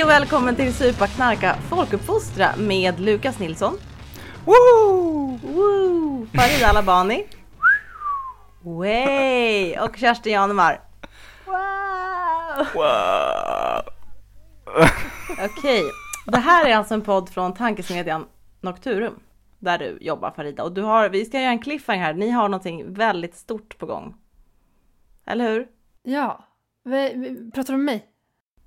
Hej och välkommen till Supa Knarka Folkuppfostra med Lukas Nilsson. Woo! Woo! Farida Alabani. Way! Och Kerstin Janemar. Wow! Wow. Okej, det här är alltså en podd från tankesmedjan Nocturum. Där du jobbar Farida. Och du har, vi ska göra en cliffhanger här. Ni har någonting väldigt stort på gång. Eller hur? Ja, vi, vi, pratar du om mig?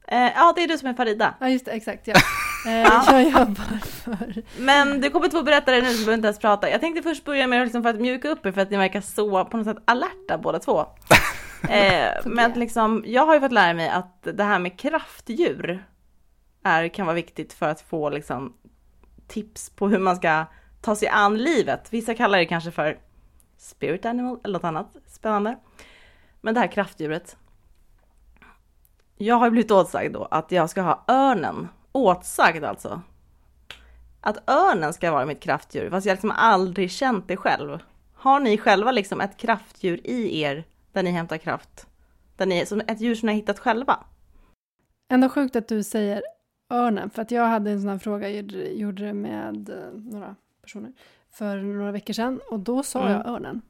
Eh, ja, det är du som är Farida. Ja, just det, exakt. Ja. Eh, jag jobbar för... Men du kommer inte få berätta det nu så behöver inte ens prata. Jag tänkte först börja med liksom för att mjuka upp er för att ni verkar så på något sätt alerta båda två. eh, men att liksom, jag har ju fått lära mig att det här med kraftdjur är, kan vara viktigt för att få liksom tips på hur man ska ta sig an livet. Vissa kallar det kanske för spirit animal eller något annat spännande. Men det här kraftdjuret. Jag har blivit åtsagd då att jag ska ha örnen. Åtsagd alltså. Att örnen ska vara mitt kraftdjur, fast jag liksom aldrig känt det själv. Har ni själva liksom ett kraftdjur i er där ni hämtar kraft? Där ni, som ett djur som ni har hittat själva? Ändå sjukt att du säger örnen, för att jag hade en sån här fråga, jag gjorde- gjorde det med eh, några personer för några veckor sedan och då sa Mm. jag örnen.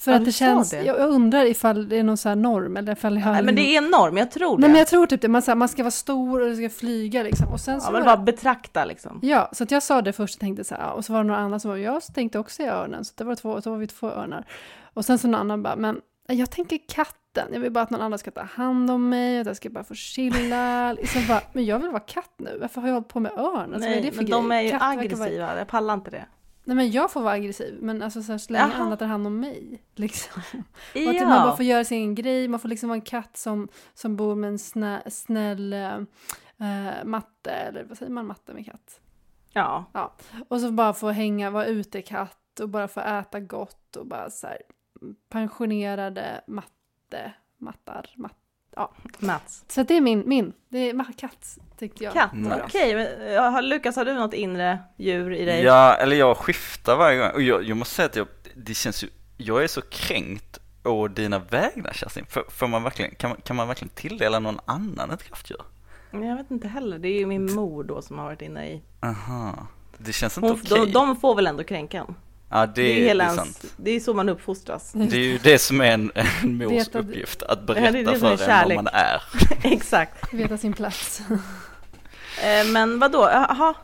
För Ja, att det känns, det. Jag, undrar ifall det är någon sån här norm eller ifall jag har... Nej, men det är en norm, jag tror det. Nej men jag tror typ det, man, så här, man ska vara stor och det ska flyga liksom. Och sen så ja, men det- bara betrakta liksom. Ja, så att jag sa det först och tänkte så här, och så var det några andra som var, jag tänkte också i örnen, så det var två, så var vi två örnar. Och sen så någon annan bara, men jag tänker katten, jag vill bara att någon annan ska ta hand om mig, att jag ska bara få chilla. Liksom bara, men jag vill vara katt nu, varför har jag hållit på med örn? Alltså, Nej, det men de är ju Katt verkar vara- aggressiva, jag pallar inte det. Nej men jag får vara aggressiv, men alltså så, här, så länge Jaha. andra tar hand om mig. Liksom. Och att man bara får göra sin egen grej, man får liksom vara en katt som, som bor med en snä, snäll eh, matte, eller vad säger man matte med katt? ja. Och så bara få hänga, vara utekatt och bara få äta gott och bara så här pensionerade matte, mattar, matt. Mats. Så det är min, min, det är katt tyckte jag. Katt, Nice. okej. men, ja, har- Lukas, har du något inre djur i dig? Ja, eller jag skiftar varje gång. Och jag, jag måste säga att jag, det känns ju, jag är så kränkt å dina vägnar Kerstin. Får, får man verkligen, kan, man, kan man verkligen tilldela någon annan ett kraftdjur? Men Jag vet inte heller, det är ju min mor då som har varit inne i... Aha. Det känns inte okej. de, de får väl ändå kränka en? Ja, det, Det är, hela det är ens, sant. det är så man uppfostras. Det är ju det som är en, en mors Vet att- uppgift, att det är berätta det för en vad kärlek. man är. Exakt. Veta sin plats. Eh, men vad då? Jaha.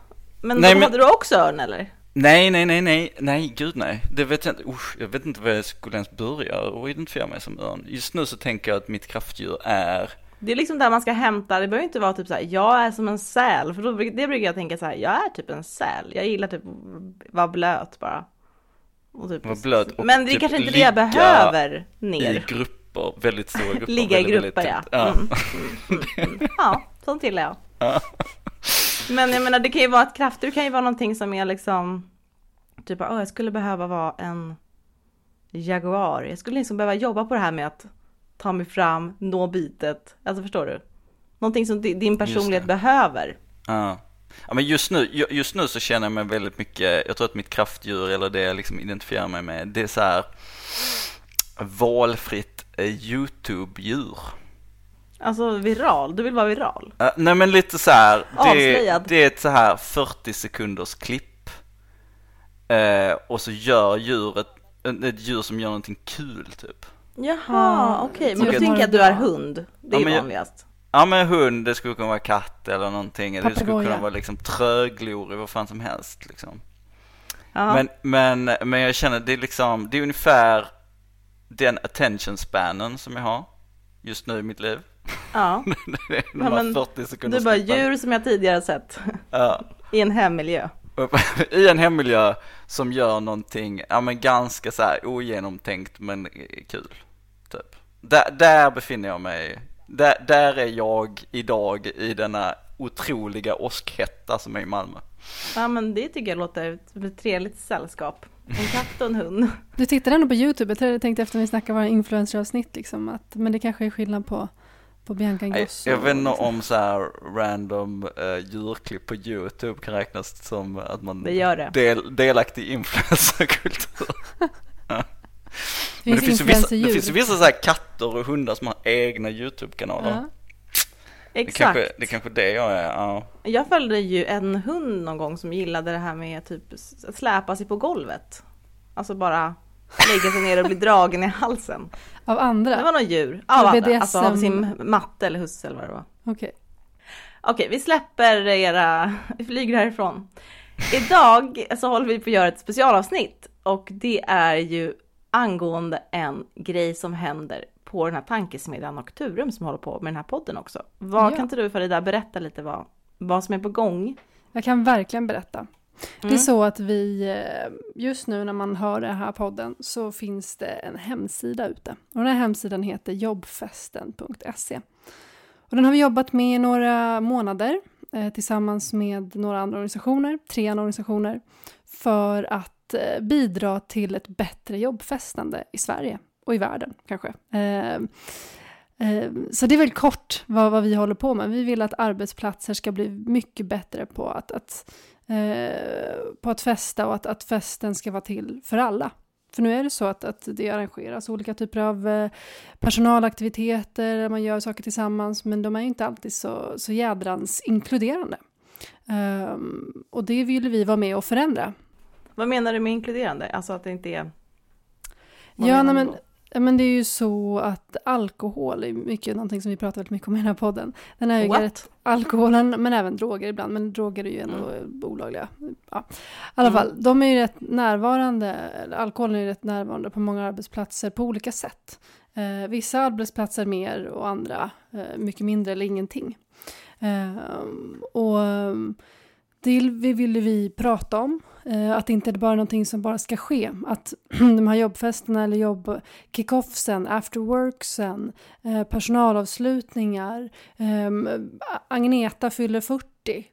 Men Nej, då men- hade du också örn eller? Nej, nej, nej, nej, nej, gud nej. Det vet jag inte, usch, jag vet inte vad jag skulle ens börja och identifiera mig som örn. Just nu så tänker jag att mitt kraftdjur är, Det är liksom där man ska hämta, det behöver inte vara typ så här, jag är som en säl, för då, det brukar jag tänka så här, jag är typ en säl, jag gillar typ att vara blöt bara. Och typ, Vara blöt och men det är typ kanske inte det jag behöver i ner. grupper, väldigt stora grupper. Ligga i grupper ja. tätt. Mm, mm, mm, mm. Ja, sånt gillar jag. Ja. Men jag menar det kan ju vara ett kraftdjur kan ju vara någonting som är liksom Typ åh jag skulle behöva vara en Jaguar. Jag skulle liksom behöva jobba på det här med att ta mig fram, nå bitet. Alltså förstår du? Någonting som di- din personlighet behöver. Ja. Ja, men just nu, ju- just nu så känner jag mig väldigt mycket, jag tror att mitt kraftdjur eller det jag liksom identifierar mig med, det är så här valfritt eh, YouTube-djur. Alltså viral, du vill vara viral. Uh, nej men lite så här, det, det är ett så här 40 sekunders klipp. Eh, och så gör djuret, ett, djur som gör någonting kul typ. Jaha, Ah, okej. jag Men då tycker tänker att jag att du är hund. Det Ja, är jag- vanligast. Ja men hund, det skulle kunna vara katt eller någonting. Det skulle kunna vara liksom tröglorig, vad fan som helst liksom. Ja. Men, men, men jag känner det är liksom, det är ungefär den attention spanen som jag har just nu i mitt liv. ja. Det är De Ja, men 40 Du sekunders bara djur som jag tidigare sett. Ja. I en hemmiljö. I en hemmiljö som gör någonting, ja men ganska så här ogenomtänkt men kul. Typ. Där, där befinner jag mig, där, där är jag idag i denna otroliga åskhetta som är i Malmö. Ja men det tycker jag låter som ett trevligt sällskap. En katt och en hund. Du tittade ändå på YouTube, jag tror jag tänkte efter vi snackade våra influenceravsnitt liksom, att, men det kanske är skillnad på, på Bianca Jag, Ingrosso. jag vet inte liksom. om så här random uh, djurklipp på YouTube kan räknas som att man Det gör det. Del, delaktig i influencerkultur. Det Men finns det finns ju vissa, det finns vissa så här katter och hundar som har egna YouTube-kanaler. Ja. Det Exakt. kanske, det kanske det jag är, ja. Jag följde ju en hund någon gång som gillade det här med typ att släpa sig på golvet. Alltså bara lägga sig ner och bli dragen i halsen. Av Det andra? var något djur. Av andra, BDSM. alltså av sin matte eller husse eller vad det var. Okej. Okej, vi släpper era, vi flyger härifrån. Idag så håller vi på att göra ett specialavsnitt och det är ju angående en grej som händer på den här tankesmedjan Nocturum som håller på med den här podden också. Vad Ja. kan inte du Farida berätta lite vad, vad som är på gång? Jag kan verkligen berätta. Det är Mm. så att vi, eh, just nu när man hör den här podden så finns det en hemsida ute. Och den här hemsidan heter jobbfesten.se. Och den har vi jobbat med i några månader eh, tillsammans med några andra organisationer, tre organisationer, för att Eh, bidra till ett bättre jobbfestande i Sverige och i världen kanske. Ehm, ehm, så det är väl kort vad, vad vi håller på med. Vi vill att arbetsplatser ska bli mycket bättre på att, att eh, på att festa och att, att festen ska vara till för alla. För nu är det så att, att det arrangeras olika typer av eh, personalaktiviteter, där man gör saker tillsammans, men de är ju inte alltid så, så jädrans inkluderande. Um, och det vill vi vara med och förändra. Vad menar du med inkluderande? Alltså att det inte är... Vad Ja, nej, men, men det är ju så att alkohol är mycket någonting som vi pratar väldigt mycket om i den här podden. Den är ju alkoholen, men även droger ibland, men droger är ju ändå olagliga. Ja. I alla Mm. fall, de är ju rätt närvarande, alkoholen är ju rätt närvarande på många arbetsplatser på olika sätt. Eh, vissa arbetsplatser mer och andra eh, mycket mindre eller ingenting. Eh, och ehm, det vi ville vi prata om, eh, att det inte är bara någonting som bara ska ske. Att de här jobbfesterna eller jobb-kickoffsen, afterworksen, eh, personalavslutningar, ehm, Agneta fyller 40,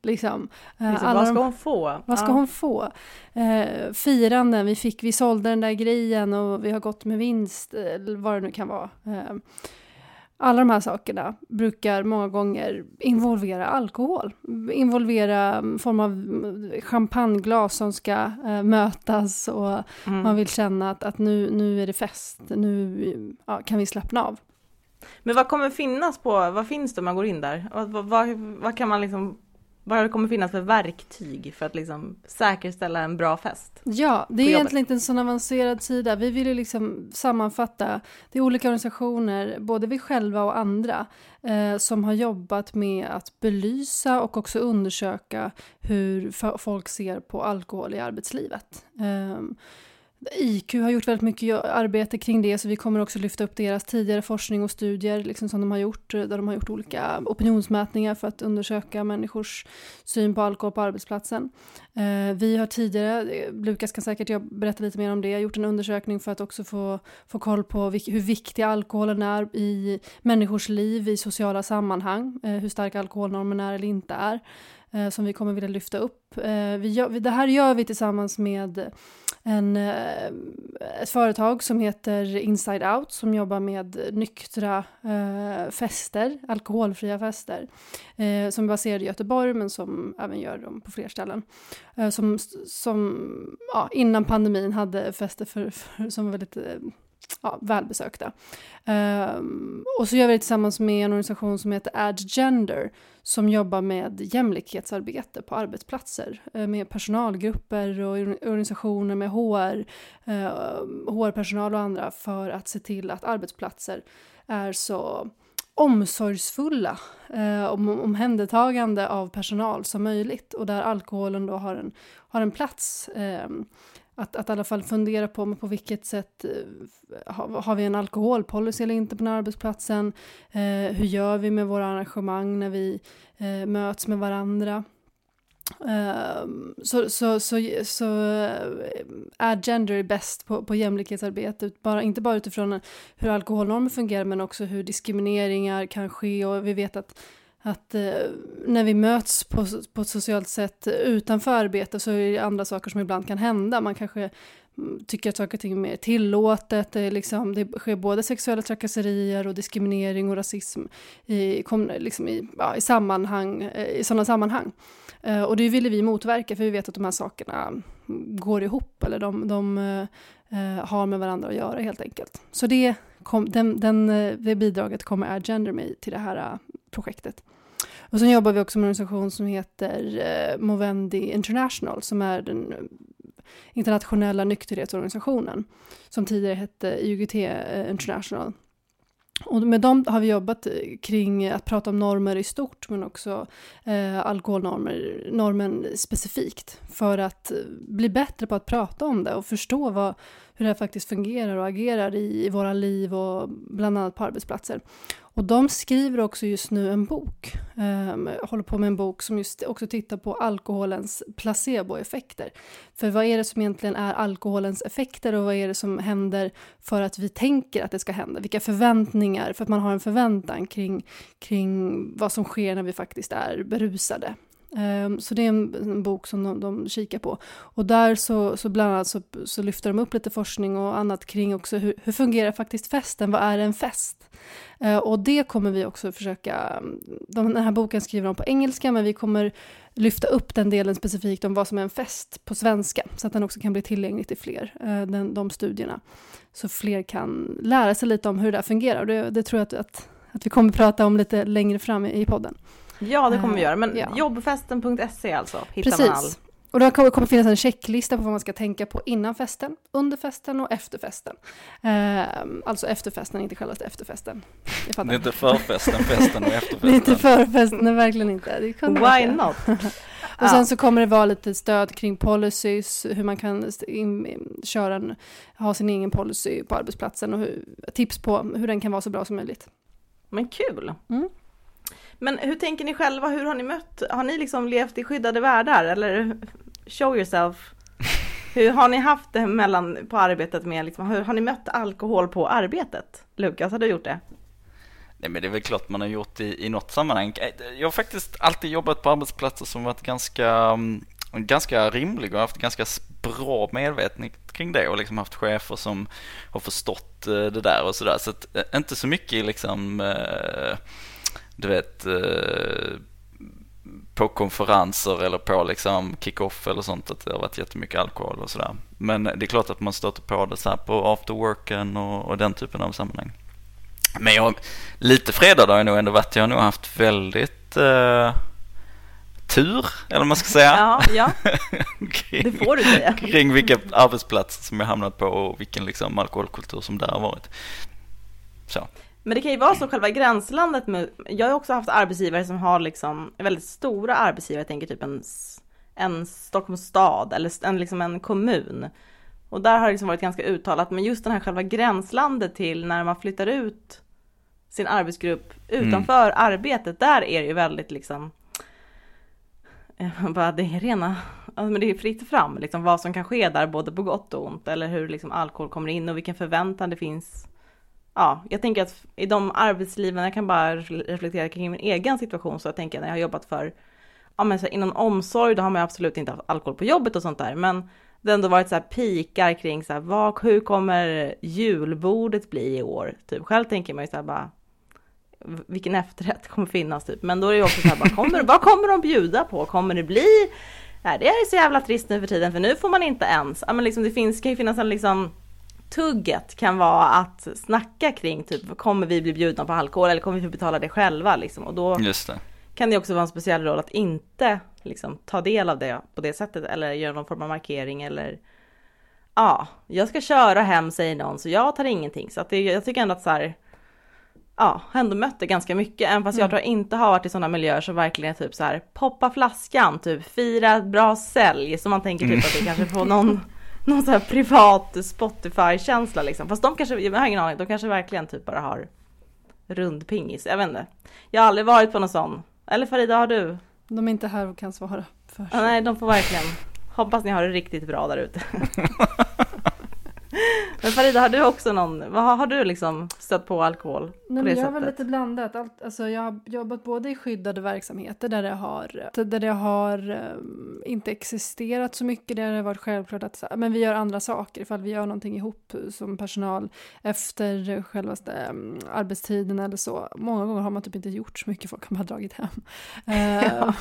liksom. Eh, alla vad de- ska hon få? vad ska Ja. hon få? Firanden, vi, fick, vi sålde den där grejen och vi har gått med vinst, vad det nu kan vara. Alla de här sakerna brukar många gånger involvera alkohol. Involvera en form av mm, champagneglas som ska eh, mötas och Mm. man vill känna att, att nu, nu är det fest, nu ja, kan vi slappna av. Men vad kommer finnas på, vad finns det om man går in där? Vad, vad, vad kan man liksom, vad det kommer finnas för verktyg för att liksom säkerställa en bra fest? Ja, det är egentligen inte en sån avancerad sida. Vi vill ju liksom sammanfatta, det är olika organisationer, både vi själva och andra, eh, som har jobbat med att belysa och också undersöka hur folk ser på alkohol i arbetslivet. Ehm, IQ har gjort väldigt mycket arbete kring det, så vi kommer också lyfta upp deras tidigare forskning och studier liksom som de har gjort, eh, där de har gjort olika opinionsmätningar för att undersöka människors syn på alkohol på arbetsplatsen. Eh, vi har tidigare, eh, Lukas kan säkert jag berätta lite mer om det, gjort en undersökning för att också få, få koll på hur viktig alkoholen är i människors liv i sociala sammanhang, hur stark alkoholnormen är eller inte är, som vi kommer vilja lyfta upp. Vi gör, det här gör vi tillsammans med en, eh, ett företag som heter Inside Out som jobbar med nyktra eh, fester, alkoholfria fester, eh, som är baserade i Göteborg men som även gör dem på fler ställen. Eh, som som ja, innan pandemin hade fester för, för, som var väldigt eh, ja, välbesökta. Um, och så gör vi det tillsammans med en organisation som heter Add Gender som jobbar med jämlikhetsarbete på arbetsplatser eh, med personalgrupper och organisationer med HR, uh, eh, HR-personal och andra för att se till att arbetsplatser är så omsorgsfulla eh, om omhändertagande av personal som möjligt och där alkoholen då har en, har en plats. Eh, att, att i alla fall fundera på men på vilket sätt eh, har, har vi en alkoholpolicy eller inte på den här arbetsplatsen? Eh, hur gör vi med våra arrangemang när vi eh, möts med varandra? Eh, så, så, så, så eh, är gender bäst på, på jämlikhetsarbete, bara, inte bara utifrån hur alkoholnormer fungerar men också hur diskrimineringar kan ske och vi vet att att eh, när vi möts på, på ett socialt sätt utanför arbete så är det andra saker som ibland kan hända. Man kanske mm, tycker att saker och ting är mer tillåtet. Det, är liksom, det sker både sexuella trakasserier och diskriminering och rasism i, kom, liksom i, ja, i, sammanhang, eh, i sådana sammanhang. Eh, och det ville vi motverka för vi vet att de här sakerna mm, går ihop eller de, de eh, eh, har med varandra att göra helt enkelt. Så det, kom, den, den, eh, det bidraget kommer Air Gender med till det här projektet. Och sen jobbar vi också med en organisation som heter eh, Movendi International som är den eh, internationella nykterhetsorganisationen som tidigare hette IOGT eh, International. Och med dem har vi jobbat eh, kring att prata om normer i stort men också eh, alkoholnormer, normen specifikt för att bli bättre på att prata om det och förstå vad, hur det faktiskt fungerar och agerar i, i våra liv och bland annat på arbetsplatser. Och de skriver också just nu en bok, um, håller på med en bok som just också tittar på alkoholens placeboeffekter. För vad är det som egentligen är alkoholens effekter och vad är det som händer för att vi tänker att det ska hända? Vilka förväntningar, för att man har en förväntan kring, kring vad som sker när vi faktiskt är berusade. Ehm, så det är en, bok som de, de, kikar på. Och där så, så bland annat så, så, lyfter de upp lite forskning och annat kring också hur, hur fungerar faktiskt festen? Vad är en fest? Ehm, och det kommer vi också försöka, den här boken skriver de på engelska men vi kommer lyfta upp den delen specifikt om vad som är en fest på svenska så att den också kan bli tillgänglig till fler, eh, den, de studierna. Så fler kan lära sig lite om hur det där fungerar och det, det tror jag att, att, att vi kommer prata om lite längre fram i, i podden. Ja, det kommer vi göra. Men ja. jobbfesten.se alltså, hittar Precis. man all. Och då kommer det finnas en checklista på vad man ska tänka på innan festen, under festen och efter festen. Eh, alltså efterfesten, inte själva efterfesten. Det är inte förfesten, festen och efterfesten. Det är inte förfesten, nej, verkligen inte. Why vara. not? och sen så kommer det vara lite stöd kring policies, hur man kan in, köra en, ha sin egen policy på arbetsplatsen och hur, tips på hur den kan vara så bra som möjligt. Men kul! Mm. Men hur tänker ni själva? Hur har ni mött? Har ni liksom levt i skyddade världar eller show yourself? Hur har ni haft det mellan på arbetet med liksom, hur har ni mött alkohol på arbetet? Lukas, har du gjort det? Nej men det är väl klart man har gjort i, i något sammanhang. Eh, jag har faktiskt alltid jobbat på arbetsplatser som varit ganska, mm, ganska rimliga och haft ganska bra medvetenhet kring det och liksom haft chefer som har förstått eh, det där och sådär. Så att, eh, inte så mycket liksom eh, du vet, eh, på konferenser eller på liksom kick-off eller sånt att det har varit jättemycket alkohol och sådär. Men det är klart att man stöter på det så här på afterworken och, och den typen av sammanhang. Men jag, lite fredad har jag nog ändå varit. Jag har nog haft väldigt eh, tur, eller vad man ska säga. Ja, ja. kring, det får du säga. kring vilka arbetsplatser som jag hamnat på och vilken liksom alkoholkultur som där har varit. Så. Men det kan ju vara så själva gränslandet med, jag har också haft arbetsgivare som har liksom väldigt stora arbetsgivare, jag tänker typ en, en Stockholms stad eller en, liksom en kommun. Och där har det liksom varit ganska uttalat, men just den här själva gränslandet till när man flyttar ut sin arbetsgrupp utanför mm. arbetet, där är det ju väldigt liksom bara det är rena, alltså, men det är fritt fram liksom vad som kan ske där både på gott och ont eller hur liksom alkohol kommer in och vilken förväntan det finns ja, jag tänker att i de arbetsliven, jag kan bara reflektera kring min egen situation, så jag tänker när jag har jobbat för, ja men så inom omsorg, då har man absolut inte haft alkohol på jobbet och sånt där, men det har ändå varit så här pikar kring så här, vad, hur kommer julbordet bli i år? Typ själv tänker man ju så här bara, vilken efterrätt kommer finnas typ, men då är det ju också så här, bara, kommer, vad kommer de bjuda på? Kommer det bli? Nej, det är så jävla trist nu för tiden, för nu får man inte ens, ja men liksom det finns, kan ju finnas en liksom tugget kan vara att snacka kring typ kommer vi bli bjudna på alkohol eller kommer vi få betala det själva liksom och då det. kan det också vara en speciell roll att inte liksom ta del av det på det sättet eller göra någon form av markering eller ja, jag ska köra hem säger någon så jag tar ingenting så att det, jag tycker ändå att så här ja, har ändå mött det ganska mycket, även fast mm. jag tror jag inte har varit i sådana miljöer som verkligen typ så här poppa flaskan, typ fira bra sälj, så man tänker typ mm. att det kanske får någon någon sån här privat Spotify-känsla liksom. Fast de kanske, jag har ingen aning, de kanske verkligen typ bara har rundpingis. Jag vet inte. Jag har aldrig varit på någon sån. Eller Farida, har du? De är inte här och kan svara för sig. nej, de får verkligen. Hoppas ni har det riktigt bra där ute. Men Farida, har du också någon, vad har, har du liksom stött på alkohol? Nej, på det jag har väl lite blandat. Allt, alltså jag har jobbat både i skyddade verksamheter där det har, där det har um, inte existerat så mycket, där det har varit självklart att men vi gör andra saker ifall vi gör någonting ihop som personal efter själva um, arbetstiden eller så. Många gånger har man typ inte gjort så mycket, folk har bara dragit hem. Uh,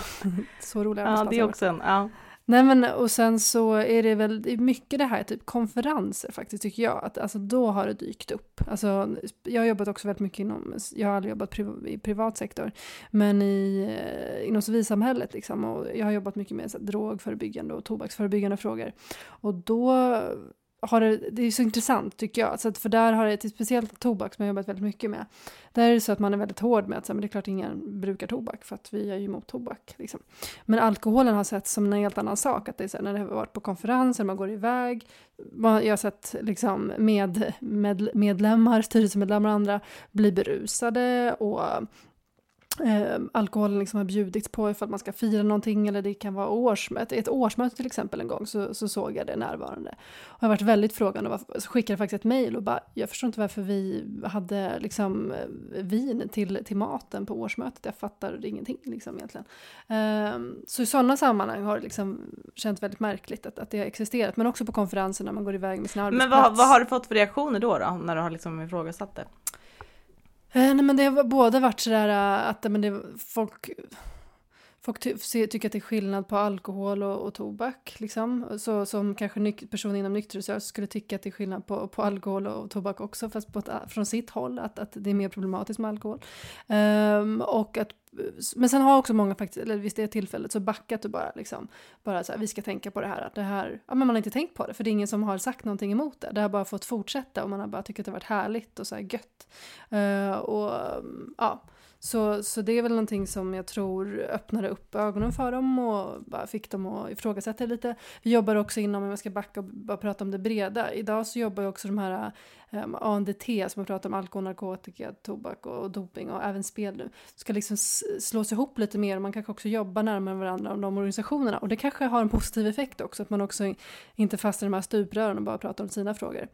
så roliga Ja, det är också en, ja. Nej men och sen så är det väl mycket det här typ konferenser faktiskt tycker jag. Att, alltså då har det dykt upp. Alltså, jag har jobbat också väldigt mycket inom, jag har aldrig jobbat priv, i privat sektor. Men i, eh, inom civilsamhället liksom. Och jag har jobbat mycket med så här, drogförebyggande och tobaksförebyggande frågor. Och då har det, det är så intressant tycker jag. Så att för där har det, speciellt tobak som jag har jobbat väldigt mycket med. Där är det så att man är väldigt hård med att men det är klart ingen brukar tobak för att vi är ju emot tobak. Liksom. Men alkoholen har sett som en helt annan sak. Att det är så här, när det har varit på konferenser, man går iväg. Jag har sett liksom med, med medlemmar, styrelsemedlemmar och andra bli berusade och eh, alkoholen liksom har bjudits på ifall man ska fira någonting eller det kan vara årsmöte. Ett årsmöte till exempel en gång så, så såg jag det närvarande. Och jag har varit väldigt frågande och var, så skickade faktiskt ett mejl och bara jag förstår inte varför vi hade liksom eh, vin till, till maten på årsmötet. Jag fattar ingenting liksom egentligen. Eh, så i sådana sammanhang har det liksom känts väldigt märkligt att, att det har existerat. Men också på konferenser när man går iväg med sin arbetsplats. Men vad, vad har du fått för reaktioner då, då när du har liksom ifrågasatt det? Eh, nej men det har både varit sådär eh, att eh, men det, folk, folk ty tycker att det är skillnad på alkohol och, och tobak. Liksom. Så, som kanske personer inom nykterhetsrörelsen skulle tycka att det är skillnad på, på alkohol och tobak också, fast på ett, från sitt håll, att, att det är mer problematiskt med alkohol. Um, och att men sen har också många faktiskt, eller visst det tillfället, så backat och bara liksom, bara så här, vi ska tänka på det här, att det här, ja men man har inte tänkt på det, för det är ingen som har sagt någonting emot det. Det har bara fått fortsätta och man har bara tyckt att det har varit härligt och så här gött. Uh, och mm, ja, så, så det är väl någonting som jag tror öppnade upp ögonen för dem och bara fick dem att ifrågasätta lite. Vi jobbar också inom, om jag ska backa och bara prata om det breda, idag så jobbar ju också de här ehm, um, ANDT som har pratar om alkohol, narkotika, tobak och, och doping och även spel nu, ska liksom slås ihop lite mer och man kanske också jobbar närmare varandra om de organisationerna och det kanske har en positiv effekt också, att man också inte fastnar i de här stuprören och bara pratar om sina frågor.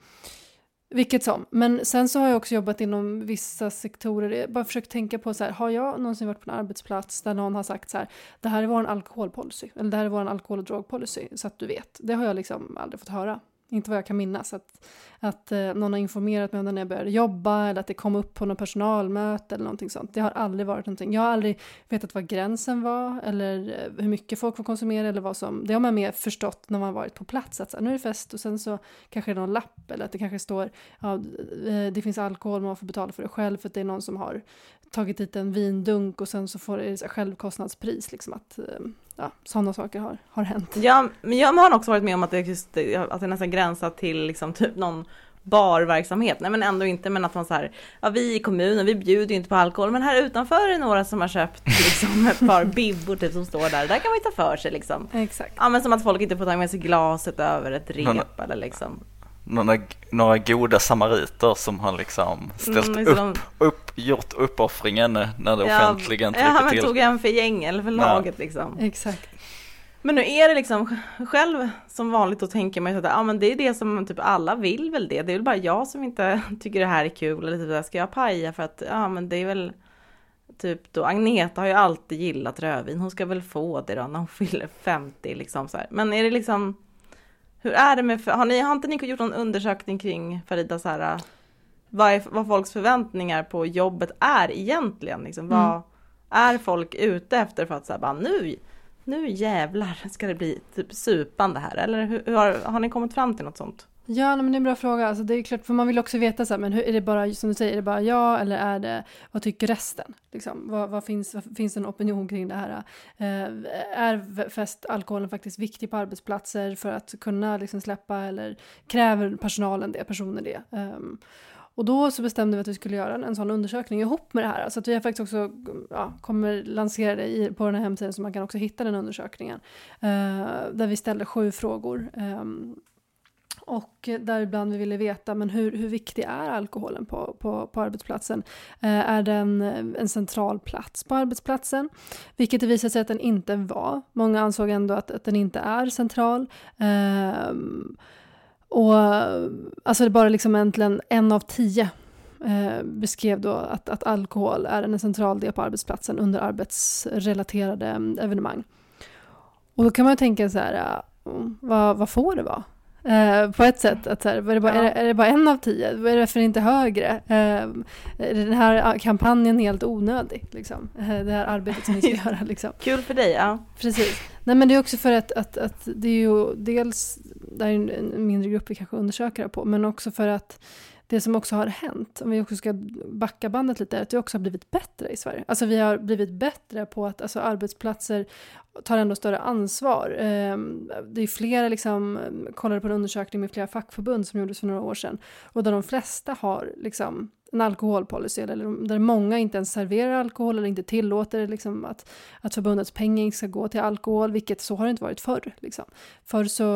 Vilket som. Men sen så har jag också jobbat inom vissa sektorer. Jag bara försökt tänka på så här, har jag någonsin varit på en arbetsplats där någon har sagt så här, det här är vår alkoholpolicy, eller det här är vår alkohol och drogpolicy, så att du vet. Det har jag liksom aldrig fått höra. Inte vad jag kan minnas. Att, att eh, någon har informerat mig om det när jag började jobba eller att det kom upp på något personalmöte eller någonting sånt. Det har aldrig varit någonting. Jag har aldrig vetat vad gränsen var eller eh, hur mycket folk får konsumera eller vad som. Det har man mer förstått när man varit på plats. Att så, nu är det fest och sen så kanske det är någon lapp eller att det kanske står ja, eh, det finns alkohol man får betala för det själv för att det är någon som har tagit dit en vindunk och sen så får det självkostnadspris. Liksom att, eh, ja, sådana saker har, har hänt. Ja, men jag har också varit med om att det, just, att det nästan gränsar till liksom typ någon barverksamhet. Nej men ändå inte, men att man så här, ja vi i kommunen, vi bjuder ju inte på alkohol, men här utanför är det några som har köpt liksom ett par bibbor typ som står där, där kan man ju ta för sig liksom. Exakt. Ja men som att folk inte får ta med sig glaset över ett rep eller liksom några, några goda samariter som har liksom ställt mm, liksom upp, upp, gjort uppoffringen när det ja, offentliga inte ja, till. Ja, tog en för gäng eller för laget ja. liksom. Exakt. Men nu är det liksom själv som vanligt och tänker man att ja, men det är det som typ alla vill väl det. Det är väl bara jag som inte tycker det här är kul eller typ ska jag paja för att ja men det är väl typ då Agneta har ju alltid gillat rödvin. Hon ska väl få det då när hon fyller 50 liksom så här. Men är det liksom hur är det med, har, ni, har inte ni gjort någon undersökning kring Farida så här, vad, är, vad folks förväntningar på jobbet är egentligen? Liksom, mm. Vad är folk ute efter för att säga bara nu, nu jävlar ska det bli typ supande här? Eller hur, hur har, har ni kommit fram till något sånt? Ja, men det är en bra fråga. Alltså, det är klart, för man vill också veta så här, men hur, är det bara, som du säger, är det bara jag eller är det, vad tycker resten? Liksom, vad, vad finns, vad, finns det en opinion kring det här? Eh, är fest, alkoholen faktiskt viktig på arbetsplatser för att kunna liksom, släppa eller kräver personalen det, personer det? Eh, och då så bestämde vi att vi skulle göra en, en sån undersökning ihop med det här. Så att vi har faktiskt också, ja, kommer lansera det i, på den här hemsidan så man kan också hitta den undersökningen. Eh, där vi ställde sju frågor. Ehm, och däribland vi ville veta men hur, hur viktig är alkoholen på, på, på arbetsplatsen? Eh, är den eh, en central plats på arbetsplatsen? Vilket det visade sig att den inte var. Många ansåg ändå att, att den inte är central. Eh, och alltså det är bara liksom egentligen en av tio eh, beskrev då att, att alkohol är en central del på arbetsplatsen under arbetsrelaterade evenemang. Och då kan man ju tänka så här, eh, vad, vad får det vara? Uh, på ett sätt, att så här, är, det bara, ja. är, det, är, det bara, en av tio? Vad är det för inte högre? Uh, är den här kampanjen helt onödig? Liksom? Uh, det här arbetet som vi ska göra. Liksom. Kul för dig, ja. Precis. Nej men det är också för att, att, att det är ju dels, det är en, mindre grupp vi kanske undersöker på, men också för att det som också har hänt, om vi också ska backa bandet lite, är att vi också har blivit bättre i Sverige. Alltså vi har blivit bättre på att alltså arbetsplatser tar ändå större ansvar. Ehm, det är flera, liksom, kollade på en undersökning med flera fackförbund som gjordes för några år sedan, och där de flesta har liksom en alkoholpolicy, eller där många inte ens serverar alkohol eller inte tillåter liksom att, att förbundets pengar ska gå till alkohol, vilket så har det inte varit förr. Liksom. För så,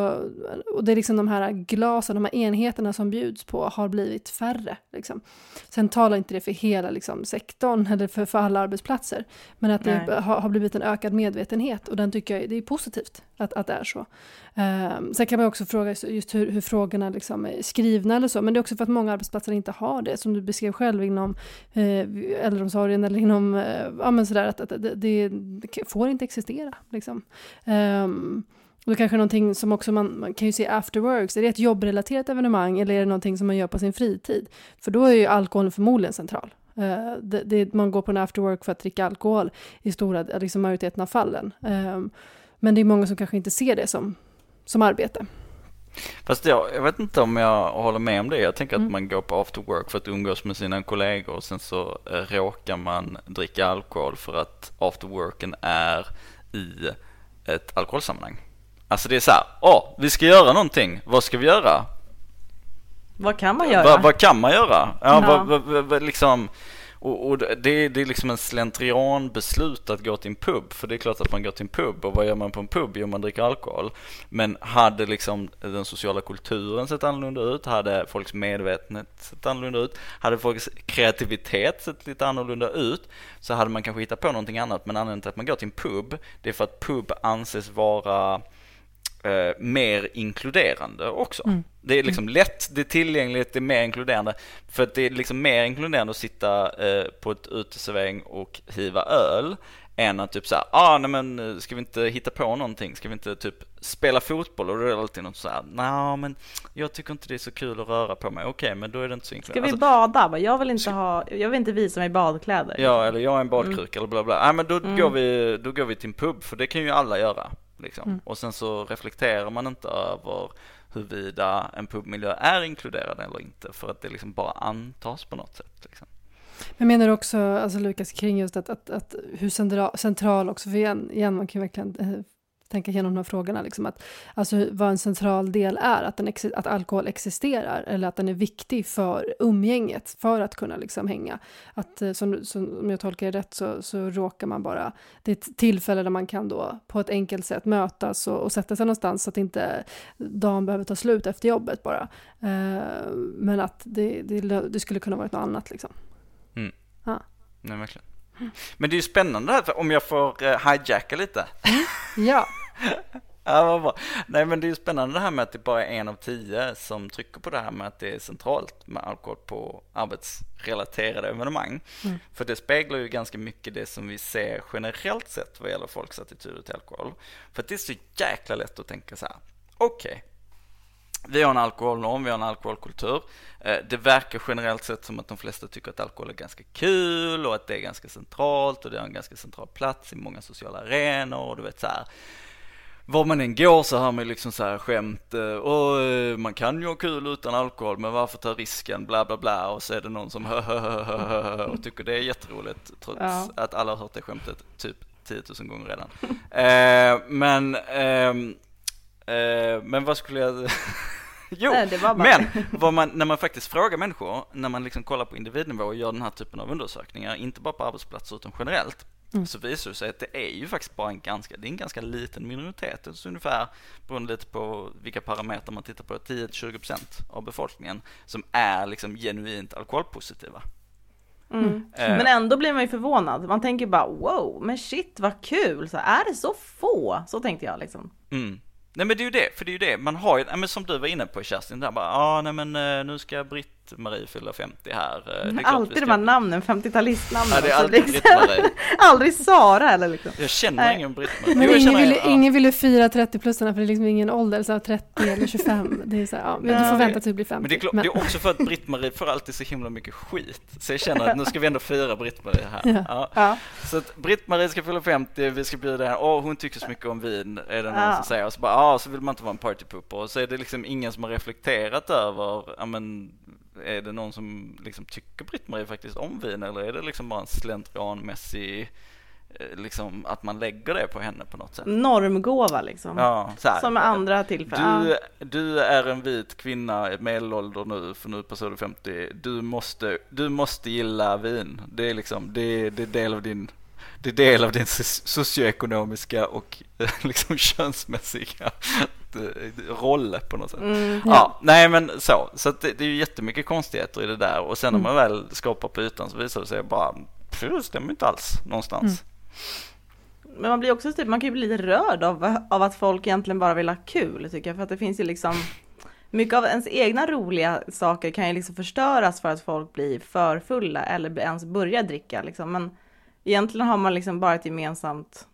och det är liksom de här glasen, de här enheterna som bjuds på har blivit färre. Liksom. Sen talar inte det för hela liksom, sektorn eller för, för alla arbetsplatser, men att Nej. det har, har, blivit en ökad medvetenhet och den tycker jag det är positivt att, att det är så. Um, sen kan man också fråga just hur, hur frågorna liksom är skrivna eller så, men det är också för att många arbetsplatser inte har det, som du beskrev själv inom eh, äldreomsorgen eller inom, eh, ja men sådär, att, att det, det, det, får inte existera liksom. Um, och det kanske är någonting som också man, man kan ju se afterworks, är det ett jobbrelaterat evenemang eller är det någonting som man gör på sin fritid? För då är ju alkoholen förmodligen central. Uh, det, det, man går på en afterwork för att dricka alkohol i stora, liksom majoriteten av fallen. Um, men det är många som kanske inte ser det som, som arbete. Fast jag, jag vet inte om jag håller med om det. Jag tänker mm. att man går på after work för att umgås med sina kollegor och sen så eh, råkar man dricka alkohol för att after worken är i ett alkoholsammanhang. Alltså det är så här, åh, vi ska göra någonting, vad ska vi göra? Vad kan man göra? Va, vad kan man göra? Ja, ja. Va, va, va, liksom och, och det, det, är liksom en slentrianbeslut att gå till en pub, för det är klart att man går till en pub och vad gör man på en pub? Jo, man dricker alkohol. Men hade liksom den sociala kulturen sett annorlunda ut? Hade folks medvetenhet sett annorlunda ut? Hade folks kreativitet sett lite annorlunda ut? Så hade man kanske hittat på någonting annat, men anledningen till att man går till en pub, det är för att pub anses vara eh, mer inkluderande också. Mm. Det är liksom lätt, det är tillgängligt, det är mer inkluderande. För att det är liksom mer inkluderande att sitta eh, på ett uteservering och hiva öl än att typ såhär, ah nej men eh, ska vi inte hitta på någonting? Ska vi inte typ spela fotboll? Och då är det alltid något såhär, nej men jag tycker inte det är så kul att röra på mig. Okej, okay, men då är det inte så inkluderande. Ska vi alltså, bada? Jag vill inte ha, jag vill inte visa mig badkläder. Ja, eller jag är en badkruka mm. eller bla bla. Nej men då, mm. går vi, då går vi till en pub, för det kan ju alla göra. Liksom. Mm. Och sen så reflekterar man inte över huruvida en pubmiljö är inkluderad eller inte för att det liksom bara antas på något sätt. Liksom. Jag menar också, alltså Lukas, kring just att, att, att hur central, central också, för igen, igen man kan ju verkligen eh, tänka igenom de här frågorna, liksom att, alltså vad en central del är, att, den, att alkohol existerar eller att den är viktig för umgänget, för att kunna liksom hänga. Att eh, som, som, om jag tolkar det rätt så, så råkar man bara, det är ett tillfälle där man kan då på ett enkelt sätt mötas och, och sätta sig någonstans så att inte dagen behöver ta slut efter jobbet bara. Eh, men att det, det, det, skulle kunna vara något annat liksom. Mm. Ja. Nej, verkligen. Men det är ju spännande här, om jag får uh, hijacka lite. ja. Ja, vad bra. Nej, men det är ju spännande det här med att det bara är en av tio som trycker på det här med att det är centralt med alkohol på arbetsrelaterade evenemang. Mm. För det speglar ju ganska mycket det som vi ser generellt sett vad gäller folks attityder till alkohol. För det är så jäkla lätt att tänka så här, okej, okay, vi har en alkoholnorm, vi har en alkoholkultur. Eh, det verkar generellt sett som att de flesta tycker att alkohol är ganska kul och att det är ganska centralt och det har en ganska central plats i många sociala arenor och du vet så här. Var man än går så hör man liksom så här skämt och eh, man kan ju ha kul utan alkohol men varför ta risken bla bla bla och så är det någon som och tycker det är jätteroligt trots ja. att alla har hört det skämtet typ 10 000 gånger redan. eh, men eh, Eh, men vad skulle jag... jo, Nej, men man, när man faktiskt frågar människor, när man liksom kollar på individnivå och gör den här typen av undersökningar, inte bara på arbetsplatser utan generellt, mm. så visar det sig att det är ju faktiskt bara en ganska, det är en ganska liten minoritet, så ungefär beroende lite på vilka parametrar man tittar på, 10-20% av befolkningen som är liksom genuint alkoholpositiva. Mm. mm. Men ändå blir man ju förvånad. Man tänker bara wow, men shit vad kul, så är det så få? Så tänkte jag liksom. Mm. Nej men det är ju det, för det är ju det, man har ju, men som du var inne på Kerstin, där bara, ja ah, nej men eh, nu ska Britt Britt-Marie fyller 50 här. Eh, det Alltid de här namnen, 50-talistnamnen. Ja, det är alltid liksom- Britt-Marie. Aldrig Sara eller liksom. Jag känner Nej. ingen Britt-Marie. Men ingen vill, ja. ingen vill ju fira 30-plussarna för det är liksom ingen ålder, så här 30 eller 25. Det är så här, ja, men du får vänta tills du blir 50. Men det är, klart, det är också för att Britt-Marie får alltid så himla mycket skit. Så jag känner att nu ska vi ändå fira Britt-Marie här. Ja. Ja. Ja. Så att Britt-Marie ska fylla 50, vi ska bjuda henne, åh hon tycker så mycket om vin, är det någon Ja. som säger. Och så bara, ja så vill man inte vara en partypooper. Och så är det liksom ingen som har reflekterat över, ja men är det någon som liksom tycker Britt-Marie faktiskt om vin eller är det liksom bara en slentrianmässig, eh, liksom att man lägger det på henne på något sätt? Normgåva liksom. Ja, här. Som med andra tillfällen. Du, du är en vit kvinna, medelålder nu, för nu passerar du 50. Du måste, du måste gilla vin. Det är liksom, det, det är del av din det är del av din so- socioekonomiska och liksom könsmässiga roll på något sätt. Mm. Ja, nej men så. Så att det, det är ju jättemycket konstigheter i det där och sen när Mm. man väl skapar på ytan så visar det sig bara, det stämmer inte alls någonstans. Mm. Men man blir också typ, man kan ju bli lite rörd av, av att folk egentligen bara vill ha kul tycker jag. För att det finns ju liksom mycket av ens egna roliga saker kan ju liksom förstöras för att folk blir för fulla eller ens börjar dricka liksom. Men egentligen har man liksom bara ett gemensamt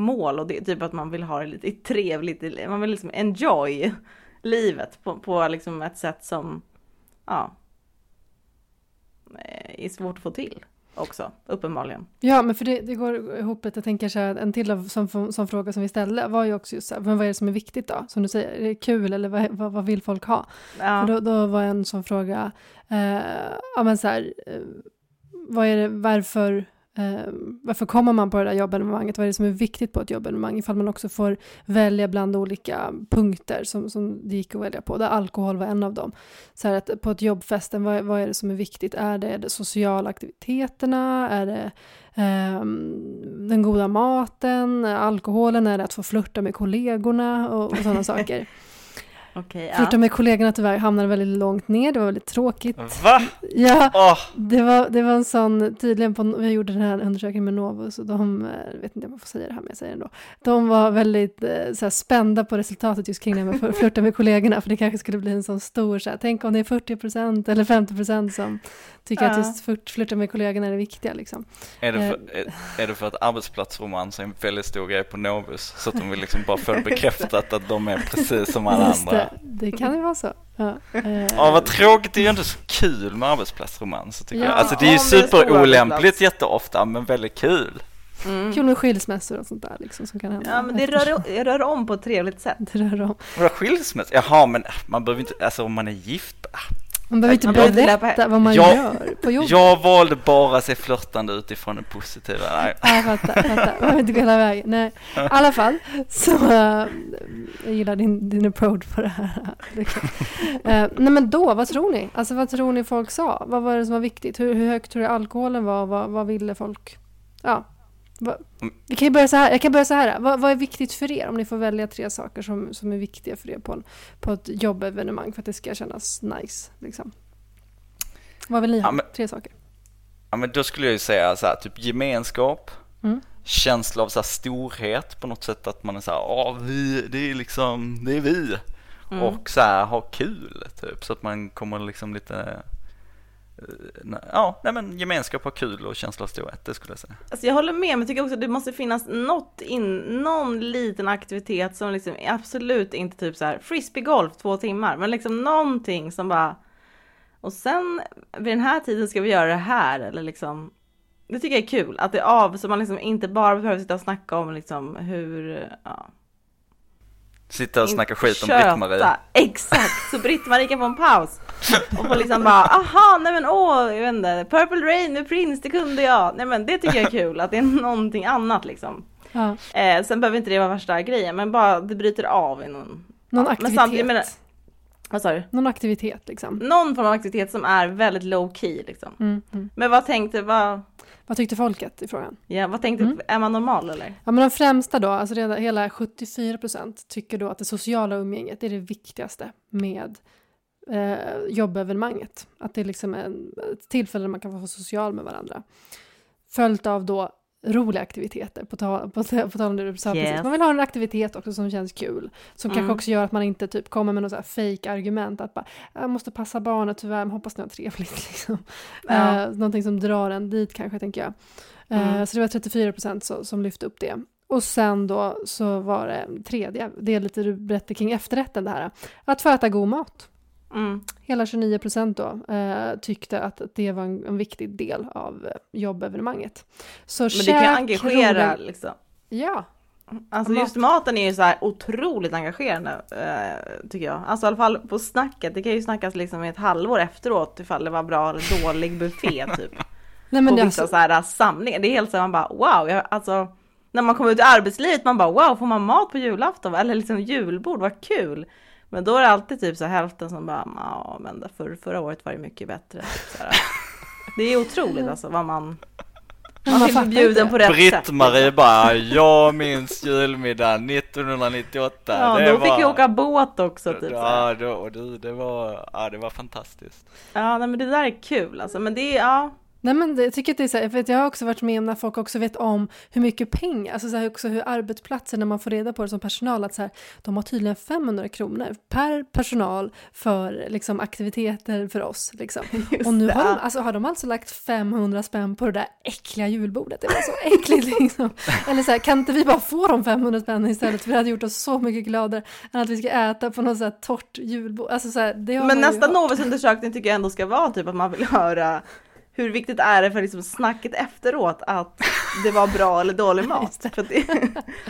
mål och det är typ att man vill ha det lite trevligt. Man vill liksom enjoy livet på, på liksom ett sätt som, ja, är svårt att få till också, uppenbarligen. Ja, men för det, det går ihop lite. Jag tänker så här, en till av, som, som fråga som vi ställde var ju också just så här, men vad är det som är viktigt då? Som du säger, är det kul eller vad, vad, vad vill folk ha? Ja. Och då, då var en sån fråga, eh, ja men så här, eh, vad är det, varför, eh, varför kommer man på det där jobbevenemanget? Vad är det som är viktigt på ett jobbevenemang? Ifall man också får välja bland olika punkter som, som det gick att välja på, där alkohol var en av dem. Så här att på ett jobbfesten, vad, vad är det som är viktigt? Är det de sociala aktiviteterna? Är det ehm, den goda maten? Alkoholen? Är det att få flirta med kollegorna och, och sådana saker? Okej, Flirta ja. med kollegorna tyvärr hamnade väldigt långt ner, det var väldigt tråkigt. Va? Ja, Åh, det var, det var en sån, tydligen på, vi gjorde den här undersökningen med Novus och de, eh, jag vet inte om jag får säga det här men jag säger det ändå. De var väldigt eh, så här, spända på resultatet just kring det här med att flirta med kollegorna för det kanske skulle bli en sån stor, så här, tänk om det är 40% eller 50% som tycker att Ja. just flirt- flirta med kollegorna är det viktiga liksom. Är det, Eh. för, är, är det för att arbetsplatsromans är en väldigt stor grej på Novus? Så att de vill liksom bara få bekräftat att de är precis som alla Just andra? Det, det kan ju vara så. Ja, eh, Ja vad tråkigt, det är ju inte så kul med arbetsplatsromans tycker Ja, jag. Alltså det är ju superolämpligt jätteofta men väldigt kul. Mm. Kul med skilsmässor och sånt där liksom som kan hända. Ja, men det rör, rör om på ett trevligt sätt. det rör om. Vadå skilsmässa? Jaha men man behöver inte, alltså om man är gift. Man behöver inte Man berätta vad man Jag- gör på jobbet. Jag valde bara att se flörtande utifrån det positiva. Nej. Ja, jag fattar, fattar. Man behöver inte gå hela vägen. Nej, i alla fall. Så äh, jag gillar din, din approach på det här. Eh, nej men då, vad tror ni? Alltså vad tror ni folk sa? Vad var det som var viktigt? Hur, hur högt tror du alkoholen var? Vad, vad ville folk? Ja. Vi kan börja så här. Jag kan börja så här. Vad, vad är viktigt för er? Om ni får välja tre saker som, som är viktiga för er på, en, på ett jobbevenemang för att det ska kännas nice. Liksom. Vad vill ni ha? Ja, men- Tre saker. Ja men då skulle jag ju säga så här, typ gemenskap, Mm. känsla av så storhet på något sätt att man är så här, åh vi, det är liksom, det är vi. Mm. Och så här ha kul typ så att man kommer liksom lite, Eh, ja nej men gemenskap, ha kul och känsla av storhet, det skulle jag säga. Alltså jag håller med, men jag tycker också att det måste finnas något in, någon liten aktivitet som liksom absolut inte typ så här frisbeegolf två timmar, men liksom någonting som bara och sen vid den här tiden ska vi göra det här eller liksom det tycker jag är kul att det är av så man liksom inte bara behöver sitta och snacka om liksom hur ja, sitta och snacka skit om. Britt-Marie. Exakt, så Britt-Marie kan få en paus. Och få liksom bara, aha, nej men åh, jag vet inte, Purple Rain med Prince, det kunde jag. Nej men det tycker jag är kul, att det är någonting annat liksom. Ja. Eh, sen behöver inte det vara värsta grejen, men bara det bryter av i någon, Någon Ja, men aktivitet. samtidigt menar- vad sa du? Någon aktivitet liksom. Någon form av aktivitet som är väldigt low key liksom. Mm, mm. Men vad tänkte, vad, Vad tyckte folket i frågan? ja, vad tänkte, Mm. är man normal eller? Ja, men de främsta då, alltså redan, hela 74 procent tycker då att det sociala umgänget är det viktigaste med eh, jobbevenemanget. Att det är liksom en, ett tillfälle där man kan få vara social med varandra. Följt av då roliga aktiviteter, på tal, på, på tal om det du sa Yes. precis. Man vill ha en aktivitet också som känns kul. Som kanske Mm. också gör att man inte typ kommer med något fake argument att bara, jag måste passa barnet tyvärr, men hoppas ni har trevligt liksom. Ja. Eh, någonting som drar en dit kanske, tänker jag. Mm. Så det var 34 procent som lyfte upp det. Och sen då så var det tredje, det är lite du berättade kring efterrätten det här, att få äta god mat. Mm. Hela 29 procent då eh, tyckte att det var en, en viktig del av eh, jobbevenemanget. Så Men det kan käk, engagera rolig- liksom. Ja, Alltså Mat. just maten är ju så här otroligt engagerande eh, tycker jag. Alltså i alla fall på snacket. Det kan ju snackas liksom ett halvår efteråt ifall det var bra eller dålig buffé typ. nej men på vissa alltså, så här samlingar. Det är helt så här, man bara wow, jag, alltså när man kommer ut i arbetslivet man bara wow, får man mat på julafton? Eller liksom julbord, vad kul! Men då är det alltid typ så hälften som bara ja men för, förra året var det mycket bättre. Så här. Det är otroligt alltså vad man man man blir fattar bjuden inte. på rätt sätt. Britt-Marie bara, jag minns julmiddagen 1998. Ja, det då fick var... vi åka båt också typ. Ja, då, och du, det var, ja, det var fantastiskt. Ja, nej, men det där är kul alltså. Men det är, ja. Nej men det, jag tycker att det är så här, för att jag har också varit med om när folk också vet om hur mycket pengar, alltså så här också hur arbetsplatser när man får reda på det som personal att så här, de har tydligen 500 kronor per personal för liksom aktiviteter för oss liksom. Just Och nu det. har de, alltså, har de alltså lagt 500 spänn på det där äckliga julbordet. Det var så äckligt liksom. Eller så här, kan inte vi bara få de 500 spänn istället? För det hade gjort oss så mycket gladare än att vi ska äta på något så här torrt julbord. Alltså, så här, Men nästa. Novusundersökning tycker jag ändå ska vara typ att man vill höra hur viktigt är det för liksom snacket efteråt att det var bra eller dålig mat? För det,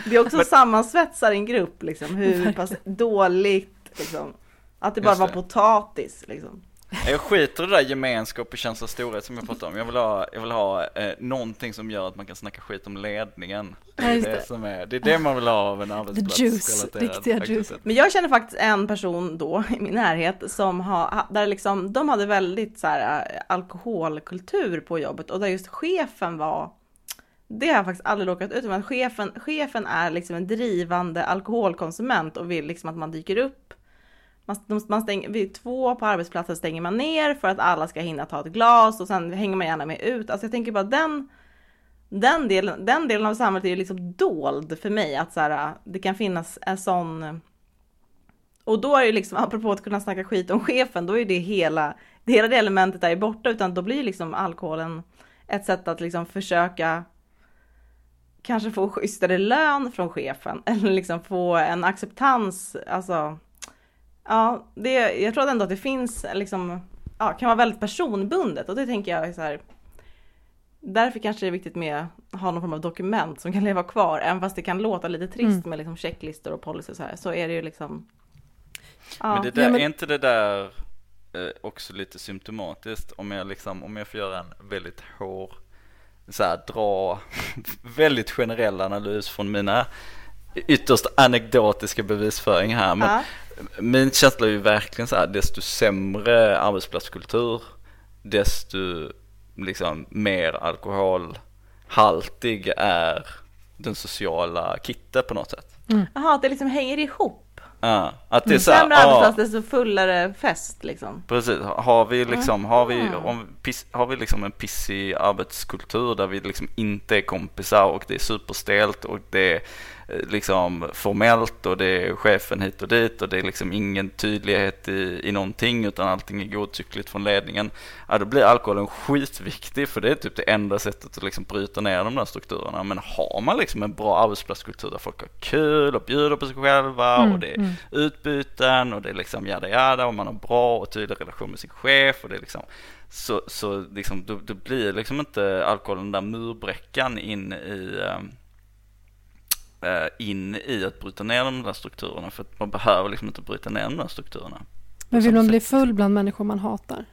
det är också sammansvetsar en grupp liksom, hur pass dåligt liksom. Att det bara var det. potatis liksom. Jag skiter i det där gemenskap och känsla av storhet som jag pratade om. Jag vill ha, jag vill ha eh, någonting som gör att man kan snacka skit om ledningen. Det är det, som är, det är det man vill ha av en arbetsplats. juice, relaterad riktiga juice. Men jag känner faktiskt en person då i min närhet som har, där liksom, de hade väldigt så här eh, alkoholkultur på jobbet och där just chefen var det har jag faktiskt aldrig råkat ut för, men chefen, chefen är liksom en drivande alkoholkonsument och vill liksom att man dyker upp. Man, man stänger, vid två på arbetsplatsen stänger man ner för att alla ska hinna ta ett glas och sen hänger man gärna med ut. Alltså jag tänker bara den, den, delen, den delen av samhället är ju liksom dold för mig. Att så här, det kan finnas en sån och då är det liksom, apropå att kunna snacka skit om chefen, då är det hela, det hela det elementet är borta, utan då blir liksom alkoholen ett sätt att liksom försöka kanske få schysstare lön från chefen, eller liksom få en acceptans, alltså, ja, det, jag tror ändå att det finns liksom, ja, kan vara väldigt personbundet och det tänker jag är så här, Därför kanske det är viktigt med att ha någon form av dokument som kan leva kvar, även fast det kan låta lite trist Mm. med liksom checklistor och policy och så här, så är det ju liksom Ja. Men det där, Ja, men- är inte det där eh, också lite symptomatiskt om jag liksom, om jag får göra en väldigt hård, så här, dra väldigt generell analys från mina ytterst anekdotiska bevisföring här. Men Ja. Min känsla är ju verkligen så här, desto sämre arbetsplatskultur, desto liksom mer alkoholhaltig är den sociala kittet på något sätt. Jaha, att det liksom hänger ihop. Ja, att det är Ju så här, sämre ja, arbetsplats desto fullare fest liksom. Precis, har vi liksom, har vi, om, piss, har vi liksom en pissig arbetskultur där vi liksom inte är kompisar och det är superstelt och det är liksom formellt och det är chefen hit och dit och det är liksom ingen tydlighet i, i någonting utan allting är godtyckligt från ledningen. Ja, då blir alkoholen skitviktig för det är typ det enda sättet att liksom bryta ner de där strukturerna. Men har man liksom en bra arbetsplatskultur där folk har kul och bjuder på sig själva Mm, och det är mm. utbyten och det är liksom jada jada och man har bra och tydlig relation med sin chef och det är liksom så, så liksom, då, då blir liksom inte alkoholen den där murbräckan in i eh, in i att bryta ner de där strukturerna för att man behöver liksom inte bryta ner de där strukturerna. Men vill man bli full bland människor man hatar?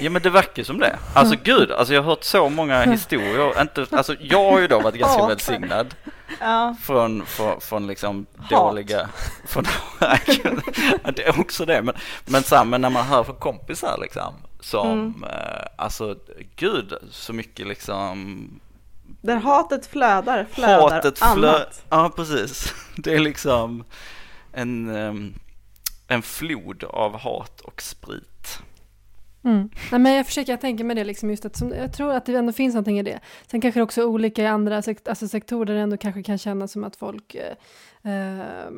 Ja men det verkar som det. Alltså gud, alltså jag har hört så många historier. Inte, alltså jag har ju då varit ganska välsignad Ja, från, från, från liksom Hat. dåliga, från, det är också det, men, men, så men när man hör från kompisar liksom som, Mm. eh, alltså gud så mycket liksom där hatet flödar, flödar hatet flö, annat. ja precis, det är liksom en, ehm, en flod av hat och sprit. Mm. Nej, men jag försöker jag tänka med det, liksom just att som, jag tror att det ändå finns någonting i det. Sen kanske det också är olika i andra sekt alltså sektorer där det ändå kanske kan kännas som att folk eh, eh,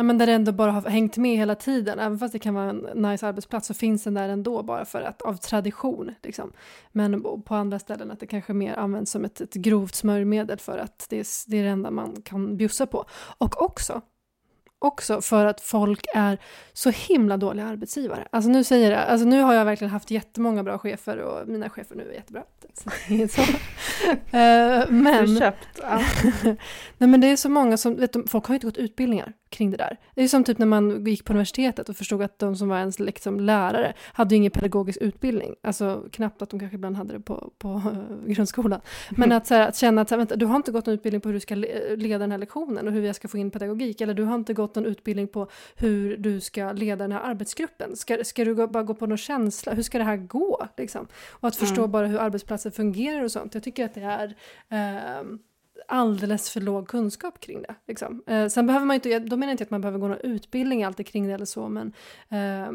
Ja, men där det ändå bara har hängt med hela tiden. Även fast det kan vara en nice arbetsplats så finns den där ändå bara för att av tradition. Liksom. Men på andra ställen att det kanske mer används som ett, ett grovt smörjmedel för att det är, det är det enda man kan bjussa på. Och också också för att folk är så himla dåliga arbetsgivare. Alltså nu säger jag, alltså nu har jag verkligen haft jättemånga bra chefer och mina chefer nu är jättebra. Så, uh, men, du köpt. Ja. nej men det är så många som, vet du, folk har ju inte gått utbildningar kring det där. Det är som typ när man gick på universitetet och förstod att de som var ens liksom lärare hade ju ingen pedagogisk utbildning. Alltså knappt att de kanske ibland hade det på, på grundskolan. Men att, här, att känna att här, vänta, du har inte gått någon utbildning på hur du ska leda den här lektionen och hur jag ska få in pedagogik. Eller du har inte gått någon utbildning på hur du ska leda den här arbetsgruppen. Ska, ska du bara gå på någon känsla? Hur ska det här gå? Liksom? Och att förstå mm. bara hur arbetsplatser fungerar och sånt. Jag tycker att det är eh, alldeles för låg kunskap kring det. Liksom. Eh, sen behöver man inte, då menar jag inte att man behöver gå någon utbildning alltid kring det eller så, men eh,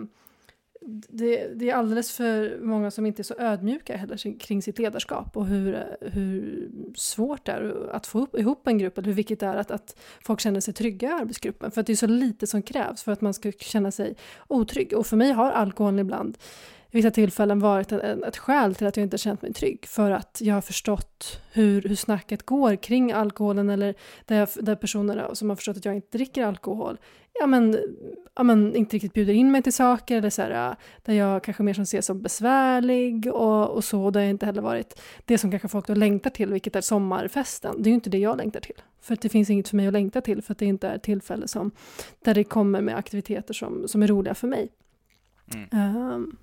det, det, är alldeles för många som inte är så ödmjuka heller kring sitt ledarskap och hur, hur svårt det är att få upp, ihop en grupp eller hur viktigt det är att, att folk känner sig trygga i arbetsgruppen. För att det är så lite som krävs för att man ska känna sig otrygg. Och för mig har alkoholen ibland vissa tillfällen varit ett, ett skäl till att jag inte känt mig trygg. För att jag har förstått hur, hur snacket går kring alkoholen eller där, jag, där personerna som har förstått att jag inte dricker alkohol ja men, ja men inte riktigt bjuder in mig till saker eller så här, där jag kanske mer som ses som besvärlig och, och så. Där jag inte heller varit det som kanske folk då längtar till, vilket är sommarfesten. Det är ju inte det jag längtar till. För att det finns inget för mig att längta till för att det inte är ett tillfälle som, där det kommer med aktiviteter som, som är roliga för mig. Mm. Um,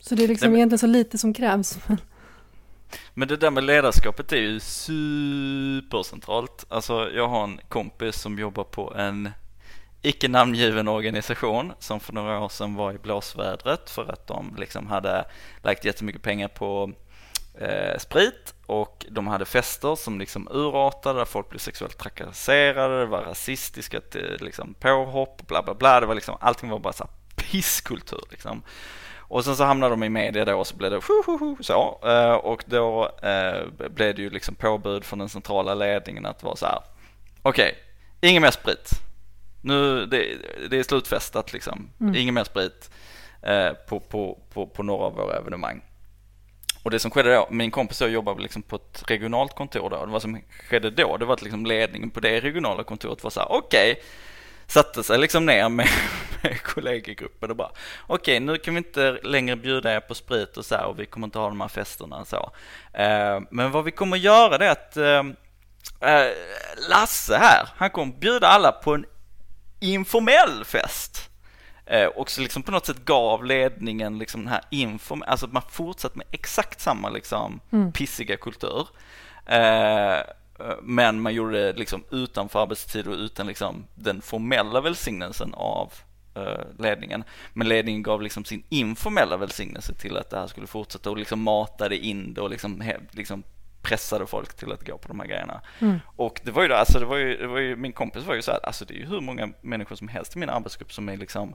så det är liksom Nej, men... egentligen så lite som krävs. Men det där med ledarskapet är ju supercentralt. Alltså jag har en kompis som jobbar på en icke namngiven organisation som för några år sedan var i blåsvädret för att de liksom hade lagt jättemycket pengar på eh, sprit och de hade fester som liksom urartade där folk blev sexuellt trakasserade, det var rasistiska liksom, påhopp, bla bla bla. Det var liksom, allting var bara så pisskultur liksom. Och sen så hamnade de i media då och så blev det så. Eh, och då eh, blev det ju liksom påbud från den centrala ledningen att vara så här. Okej, okay, ingen mer sprit. Nu, det, det är slutfestat liksom. Mm. Ingen mer sprit eh, på, på, på, på några av våra evenemang. Och det som skedde då, min kompis och jag jobbade liksom på ett regionalt kontor då. Det vad som skedde då, det var att liksom ledningen på det regionala kontoret var så här, okej, okay, satte sig liksom ner med, med kollegegruppen och bara okej okay, nu kan vi inte längre bjuda er på sprit och så här, och vi kommer inte ha de här festerna och så. Eh, men vad vi kommer göra det är att eh, eh, Lasse här, han kommer bjuda alla på en informell fest. Eh, och så liksom på något sätt gav ledningen liksom den här inform, alltså att man fortsatte med exakt samma liksom mm. pissiga kultur. Eh, men man gjorde det liksom utanför arbetstid och utan liksom den formella välsignelsen av uh, ledningen. Men ledningen gav liksom sin informella välsignelse till att det här skulle fortsätta och liksom matade in det och liksom, liksom pressade folk till att gå på de här grejerna. Mm. Och det var ju då, alltså det var ju, det var ju, min kompis var ju så här, alltså det är ju hur många människor som helst i min arbetsgrupp som är liksom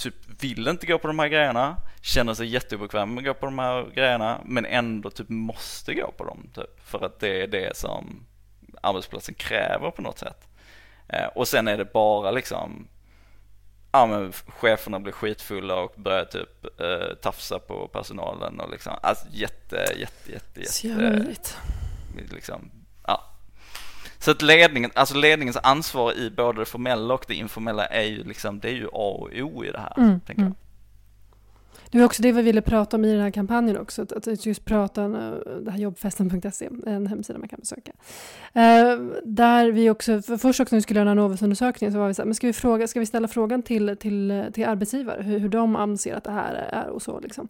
typ vill inte gå på de här grejerna, känner sig jätteobekväm med att gå på de här grejerna, men ändå typ måste gå på dem typ, för att det är det som arbetsplatsen kräver på något sätt. Eh, och sen är det bara liksom, ja men cheferna blir skitfulla och börjar typ eh, tafsa på personalen och liksom, alltså jätte, jätte, jätte, jätte, jätte liksom så att ledningen, alltså ledningens ansvar i både det formella och det informella är ju liksom, det är ju A och O i det här. Mm, tänker mm. Det var också det vi ville prata om i den här kampanjen också, att just prata om eh, det här jobbfesten.se, en hemsida man kan besöka. Uh, där vi också, för först också när vi skulle göra en Novus-undersökning så var vi så här, men ska vi, fråga, ska vi ställa frågan till, till, till arbetsgivare hur, hur de anser att det här är och så liksom.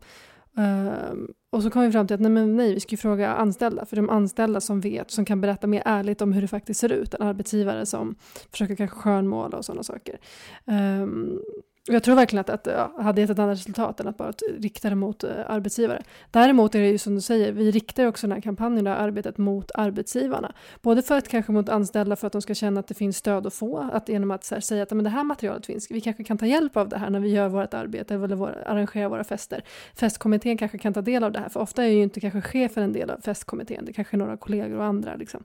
Ehm, och så kom vi fram till att nej, men nej, vi ska fråga anställda, för de anställda som vet, som kan berätta mer ärligt om hur det faktiskt ser ut, en arbetsgivare som försöker kanske skönmåla och sådana saker. Um, jag tror verkligen att det ja, hade gett ett annat resultat än att bara rikta det mot eh, arbetsgivare. Däremot är det ju som du säger, vi riktar också den här kampanjen, det här arbetet mot arbetsgivarna. Både för att kanske mot anställda för att de ska känna att det finns stöd att få, att genom att här, säga att men det här materialet finns, vi kanske kan ta hjälp av det här när vi gör vårt arbete eller vår, arrangerar våra fester. Festkommittén kanske kan ta del av det här, för ofta är ju inte kanske chefen en del av festkommittén, det kanske är några kollegor och andra. Liksom.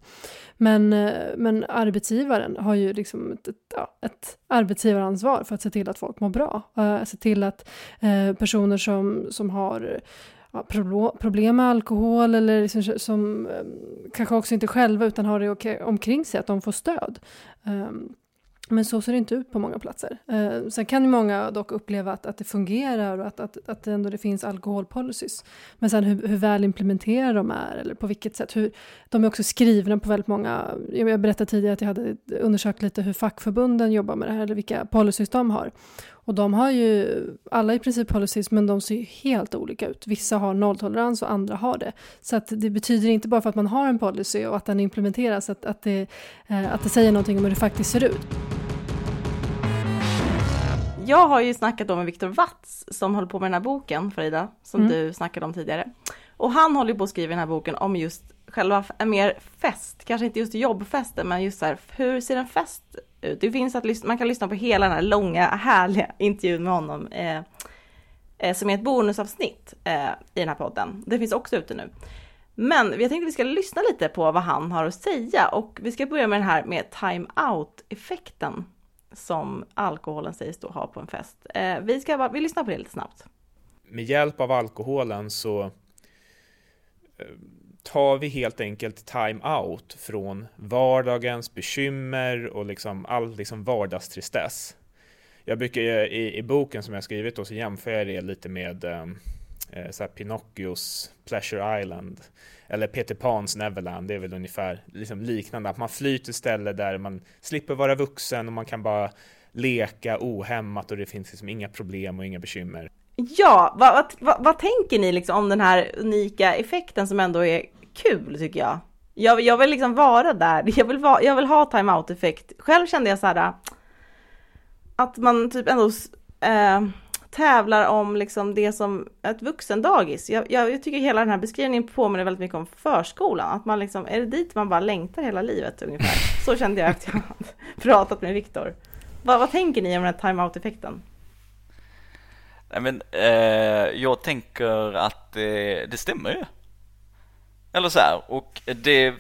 Men, eh, men arbetsgivaren har ju liksom ett, ett, ja, ett arbetsgivaransvar för att se till att folk mår bra. Uh, se till att uh, personer som, som har problem med alkohol eller liksom, som ehm, kanske också inte själva utan har det okay, omkring sig, att de får stöd. Um, men så ser det inte ut på många platser. Eh, sen kan ju många dock uppleva att, att det fungerar och att, att, att ändå det finns alkoholpolicys. Men sen hur, hur väl implementerade de är eller på vilket sätt. Hur, de är också skrivna på väldigt många, jag berättade tidigare att jag hade undersökt lite hur fackförbunden jobbar med det här eller vilka policies de har. Och de har ju alla i princip policies men de ser ju helt olika ut. Vissa har nolltolerans och andra har det. Så att det betyder inte bara för att man har en policy och att den implementeras att, att, det, eh, att det säger någonting om hur det faktiskt ser ut. Jag har ju snackat om med Viktor Watz som håller på med den här boken Frida, som mm. du snackade om tidigare. Och han håller på att skriva den här boken om just själva en mer fest, kanske inte just jobbfesten, men just så här, hur ser en fest ut? Det finns att man kan lyssna på hela den här långa, härliga intervjun med honom, eh, eh, som är ett bonusavsnitt eh, i den här podden. Det finns också ute nu. Men jag tänkte att vi ska lyssna lite på vad han har att säga och vi ska börja med den här med time-out-effekten som alkoholen sägs då ha på en fest. Eh, vi, ska, vi lyssnar på det lite snabbt. Med hjälp av alkoholen så eh, tar vi helt enkelt time-out från vardagens bekymmer och liksom all liksom vardagstristess. Jag brukar eh, i, i boken som jag skrivit då så jämför jag det lite med ehm, eh, så Pinocchios Pleasure Island eller Peter Pans Neverland. Det är väl ungefär liksom liknande, att man flyr till ställe där man slipper vara vuxen och man kan bara leka ohämmat och det finns liksom inga problem och inga bekymmer. Ja, vad, vad, vad, tänker ni liksom om den här unika effekten som ändå är kul tycker jag? Jag, jag vill liksom vara där, jag vill, va, jag vill ha time-out effekt. Själv kände jag så här att man typ ändå äh, tävlar om liksom det som ett vuxendagis. Jag, jag, jag, tycker hela den här beskrivningen påminner väldigt mycket om förskolan. Att man liksom, är det dit man bara längtar hela livet ungefär? Så kände jag efter jag hade pratat med Viktor. Vad, vad tänker ni om den här time-out-effekten? Nej, men, eh, jag tänker att det, det stämmer ju. Eller så här, och det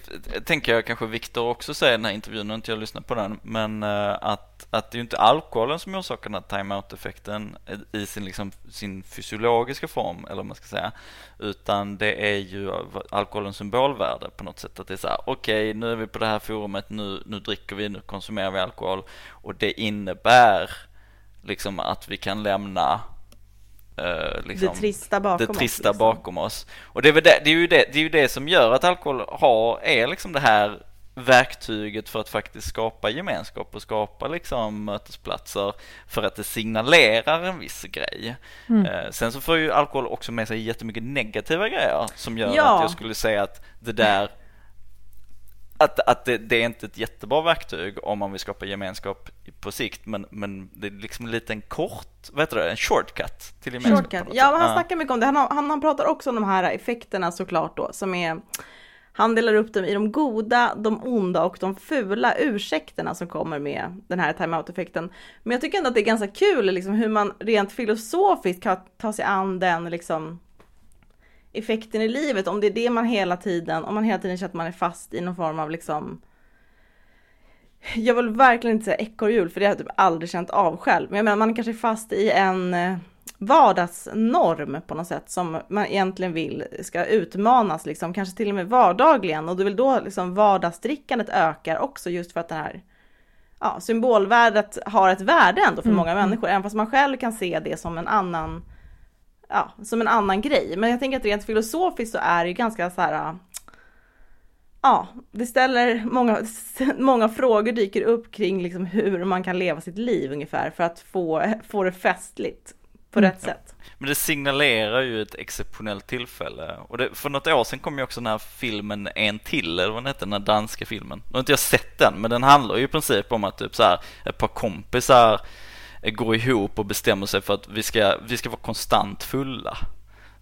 tänker jag kanske Viktor också säger i den här intervjun, när inte jag lyssnat på den, men eh, att, att det är ju inte alkoholen som orsakar den här time-out-effekten i sin, liksom, sin fysiologiska form, eller vad man ska säga, utan det är ju alkoholens symbolvärde på något sätt. Att det är så här, okej, okay, nu är vi på det här forumet, nu, nu dricker vi, nu konsumerar vi alkohol och det innebär liksom att vi kan lämna Uh, liksom, det trista bakom det trista oss. Liksom. Bakom oss. Och det är, det, det, är ju det, det är ju det som gör att alkohol har, är liksom det här verktyget för att faktiskt skapa gemenskap och skapa liksom mötesplatser för att det signalerar en viss grej. Mm. Uh, sen så får ju alkohol också med sig jättemycket negativa grejer som gör ja. att jag skulle säga att det där att, att det, det, är inte ett jättebra verktyg om man vill skapa gemenskap på sikt men, men det är liksom en liten kort, vad heter det, en shortcut till gemenskap. Shortcut. Ja, han snackar mycket om det. Han, han, han pratar också om de här effekterna såklart då som är han delar upp dem i de goda, de onda och de fula ursäkterna som kommer med den här timeout-effekten. Men jag tycker ändå att det är ganska kul liksom, hur man rent filosofiskt kan ta sig an den liksom, effekten i livet, om det är det man hela tiden, om man hela tiden känner att man är fast i någon form av liksom jag vill verkligen inte säga ekorrhjul för det har jag typ aldrig känt av själv. Men jag menar man kanske är fast i en eh, vardagsnorm på något sätt som man egentligen vill ska utmanas liksom, kanske till och med vardagligen och det vill då liksom vardagsdrickandet ökar också just för att det här ja, symbolvärdet har ett värde ändå för mm. många mm. människor, även fast man själv kan se det som en annan ja, som en annan grej. Men jag tänker att rent filosofiskt så är det ju ganska så här ja, det ställer många, många frågor dyker upp kring liksom hur man kan leva sitt liv ungefär för att få, få det festligt på mm. rätt sätt. Men det signalerar ju ett exceptionellt tillfälle. Och det, för något år sedan kom ju också den här filmen En till, eller vad den hette, den här danska filmen. Nu har inte jag sett den, men den handlar ju i princip om att typ så här, ett par kompisar går ihop och bestämmer sig för att vi ska, vi ska vara konstant fulla.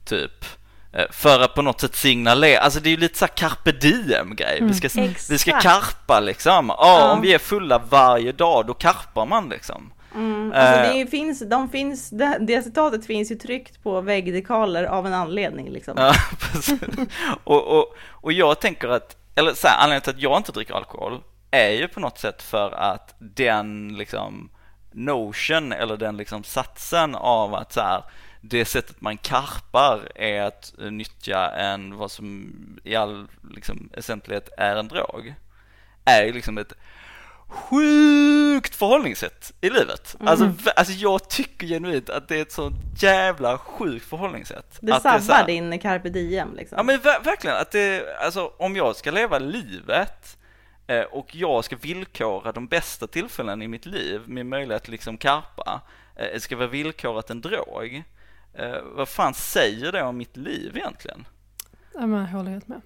Typ. Eh, För att på något sätt signalera, alltså det är ju lite så här carpe diem grej. Vi, ska, vi ska Exakt. karpa liksom. Ja, Ja. om vi är fulla varje dag, då karpar man liksom. Mm, alltså Eh. det finns, de finns, det, det citatet finns ju tryckt på väggdekaler av en anledning liksom. Ja, precis. och, och, och jag tänker att, eller så här, anledningen till att jag inte dricker alkohol är ju på något sätt för att den liksom notion eller den liksom satsen av att så här, det sättet man karpar är att nyttja en, vad som i all liksom essentlighet är en drog, är liksom ett sjukt förhållningssätt i livet. Alltså, Mm. v- alltså jag tycker genuint att det är ett sånt jävla sjukt förhållningssätt. Det att sabbar här- din carpe diem liksom. Ja men ver- verkligen att det, alltså om jag ska leva livet och jag ska villkora de bästa tillfällen i mitt liv, min möjlighet att liksom karpa, eh, ska vara villkorat en drog. Eh, vad fan säger det om mitt liv egentligen? Ja, men jag håller helt med.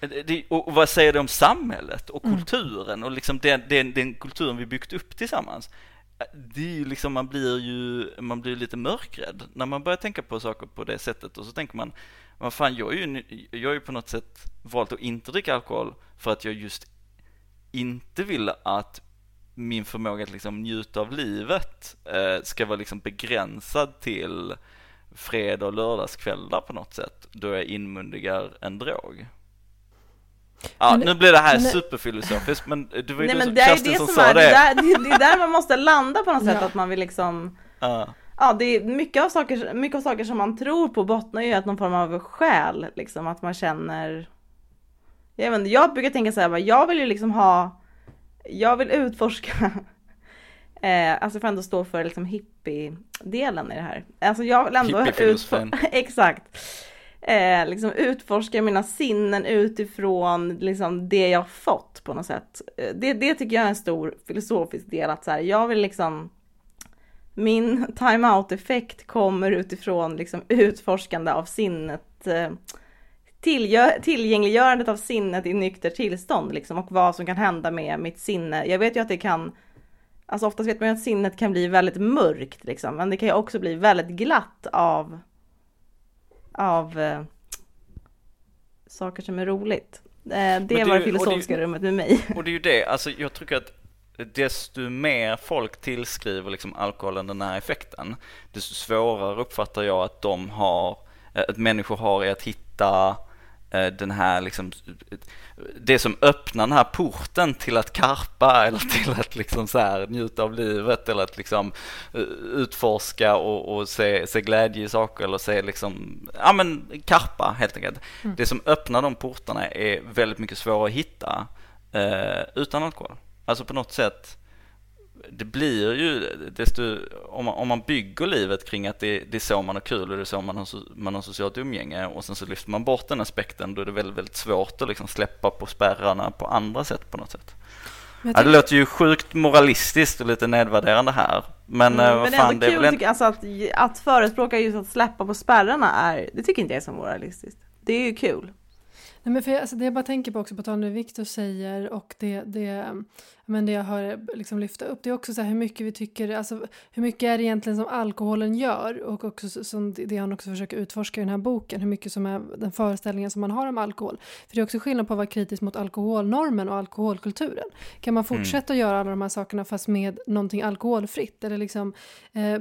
Eh, Det, och vad säger det om samhället och kulturen och liksom den, den, den kulturen vi byggt upp tillsammans? Eh, Det är ju liksom, man blir ju, man blir lite mörkrädd när man börjar tänka på saker på det sättet och så tänker man, vad fan jag är ju, ny- jag är ju på något sätt valt att inte dricka alkohol för att jag just inte vill att min förmåga att liksom njuta av livet eh, ska vara liksom begränsad till fredag och lördagskvällar på något sätt då jag inmundigar en drog. Ja, Men nu blir det här men superfilosofiskt men det var ju Nej du som, det är Kerstin som som sa är, det, det. där, det, är där man måste landa på något sätt, Ja. att man vill liksom Ja. Ja, det är mycket av saker, mycket av saker som man tror på bottnar ju att någon form av själ, liksom att man känner Jag vet inte, jag brukar tänka så här, jag vill ju liksom ha Jag vill utforska eh, Alltså för att ändå stå för liksom hippie-delen i det här. Alltså jag vill ändå Hippiefilosofin. utfor- Exakt. Eh, Liksom utforska mina sinnen utifrån liksom det jag fått på något sätt. Eh, det, det tycker jag är en stor filosofisk del att så här, jag vill liksom min time-out-effekt kommer utifrån liksom utforskande av sinnet, eh, tillgängliggörandet av sinnet i nykter tillstånd liksom, och vad som kan hända med mitt sinne. Jag vet ju att det kan, alltså oftast vet man ju att sinnet kan bli väldigt mörkt liksom, men det kan ju också bli väldigt glatt av, av eh, saker som är roligt. Eh, det var det och det- filosofiska rummet med mig. Och det är ju det, alltså jag tycker att desto mer folk tillskriver liksom alkoholen den här effekten, desto svårare uppfattar jag att de har, eh, att människor har i att hitta den här liksom, det som öppnar den här porten till att karpa eller till att liksom så här njuta av livet eller att liksom eh, utforska och, och se, se glädje i saker eller se liksom, ja men karpa helt enkelt. Det som öppnar de portarna är väldigt mycket svårare att hitta eh, utan alkohol. Alltså på något sätt, det blir ju desto, om man, om man bygger livet kring att det, det är så man har kul och det är så man har, man har socialt umgänge och sen så lyfter man bort den aspekten då är det väldigt, väldigt svårt att liksom släppa på spärrarna på andra sätt på något sätt. Ja, det låter ju sjukt moralistiskt och lite nedvärderande här. Men, eh, Mm, vad men fan, ändå det är kul väl en... alltså att, att förespråka just att släppa på spärrarna är, det tycker inte jag är så moralistiskt. Det är ju kul. Nej, men för jag, alltså det jag bara tänker på också, på tal om det Viktor säger och det, det, men det jag hör liksom lyfta upp, det är också så hur mycket vi tycker, alltså hur mycket är det egentligen som alkoholen gör och också så- som det han också försöker utforska i den här boken, hur mycket som är den föreställningen som man har om alkohol. För det är också skillnad på att vara kritisk mot alkoholnormen och alkoholkulturen. Kan man fortsätta att göra alla de här sakerna fast med någonting alkoholfritt? Eller liksom, eh,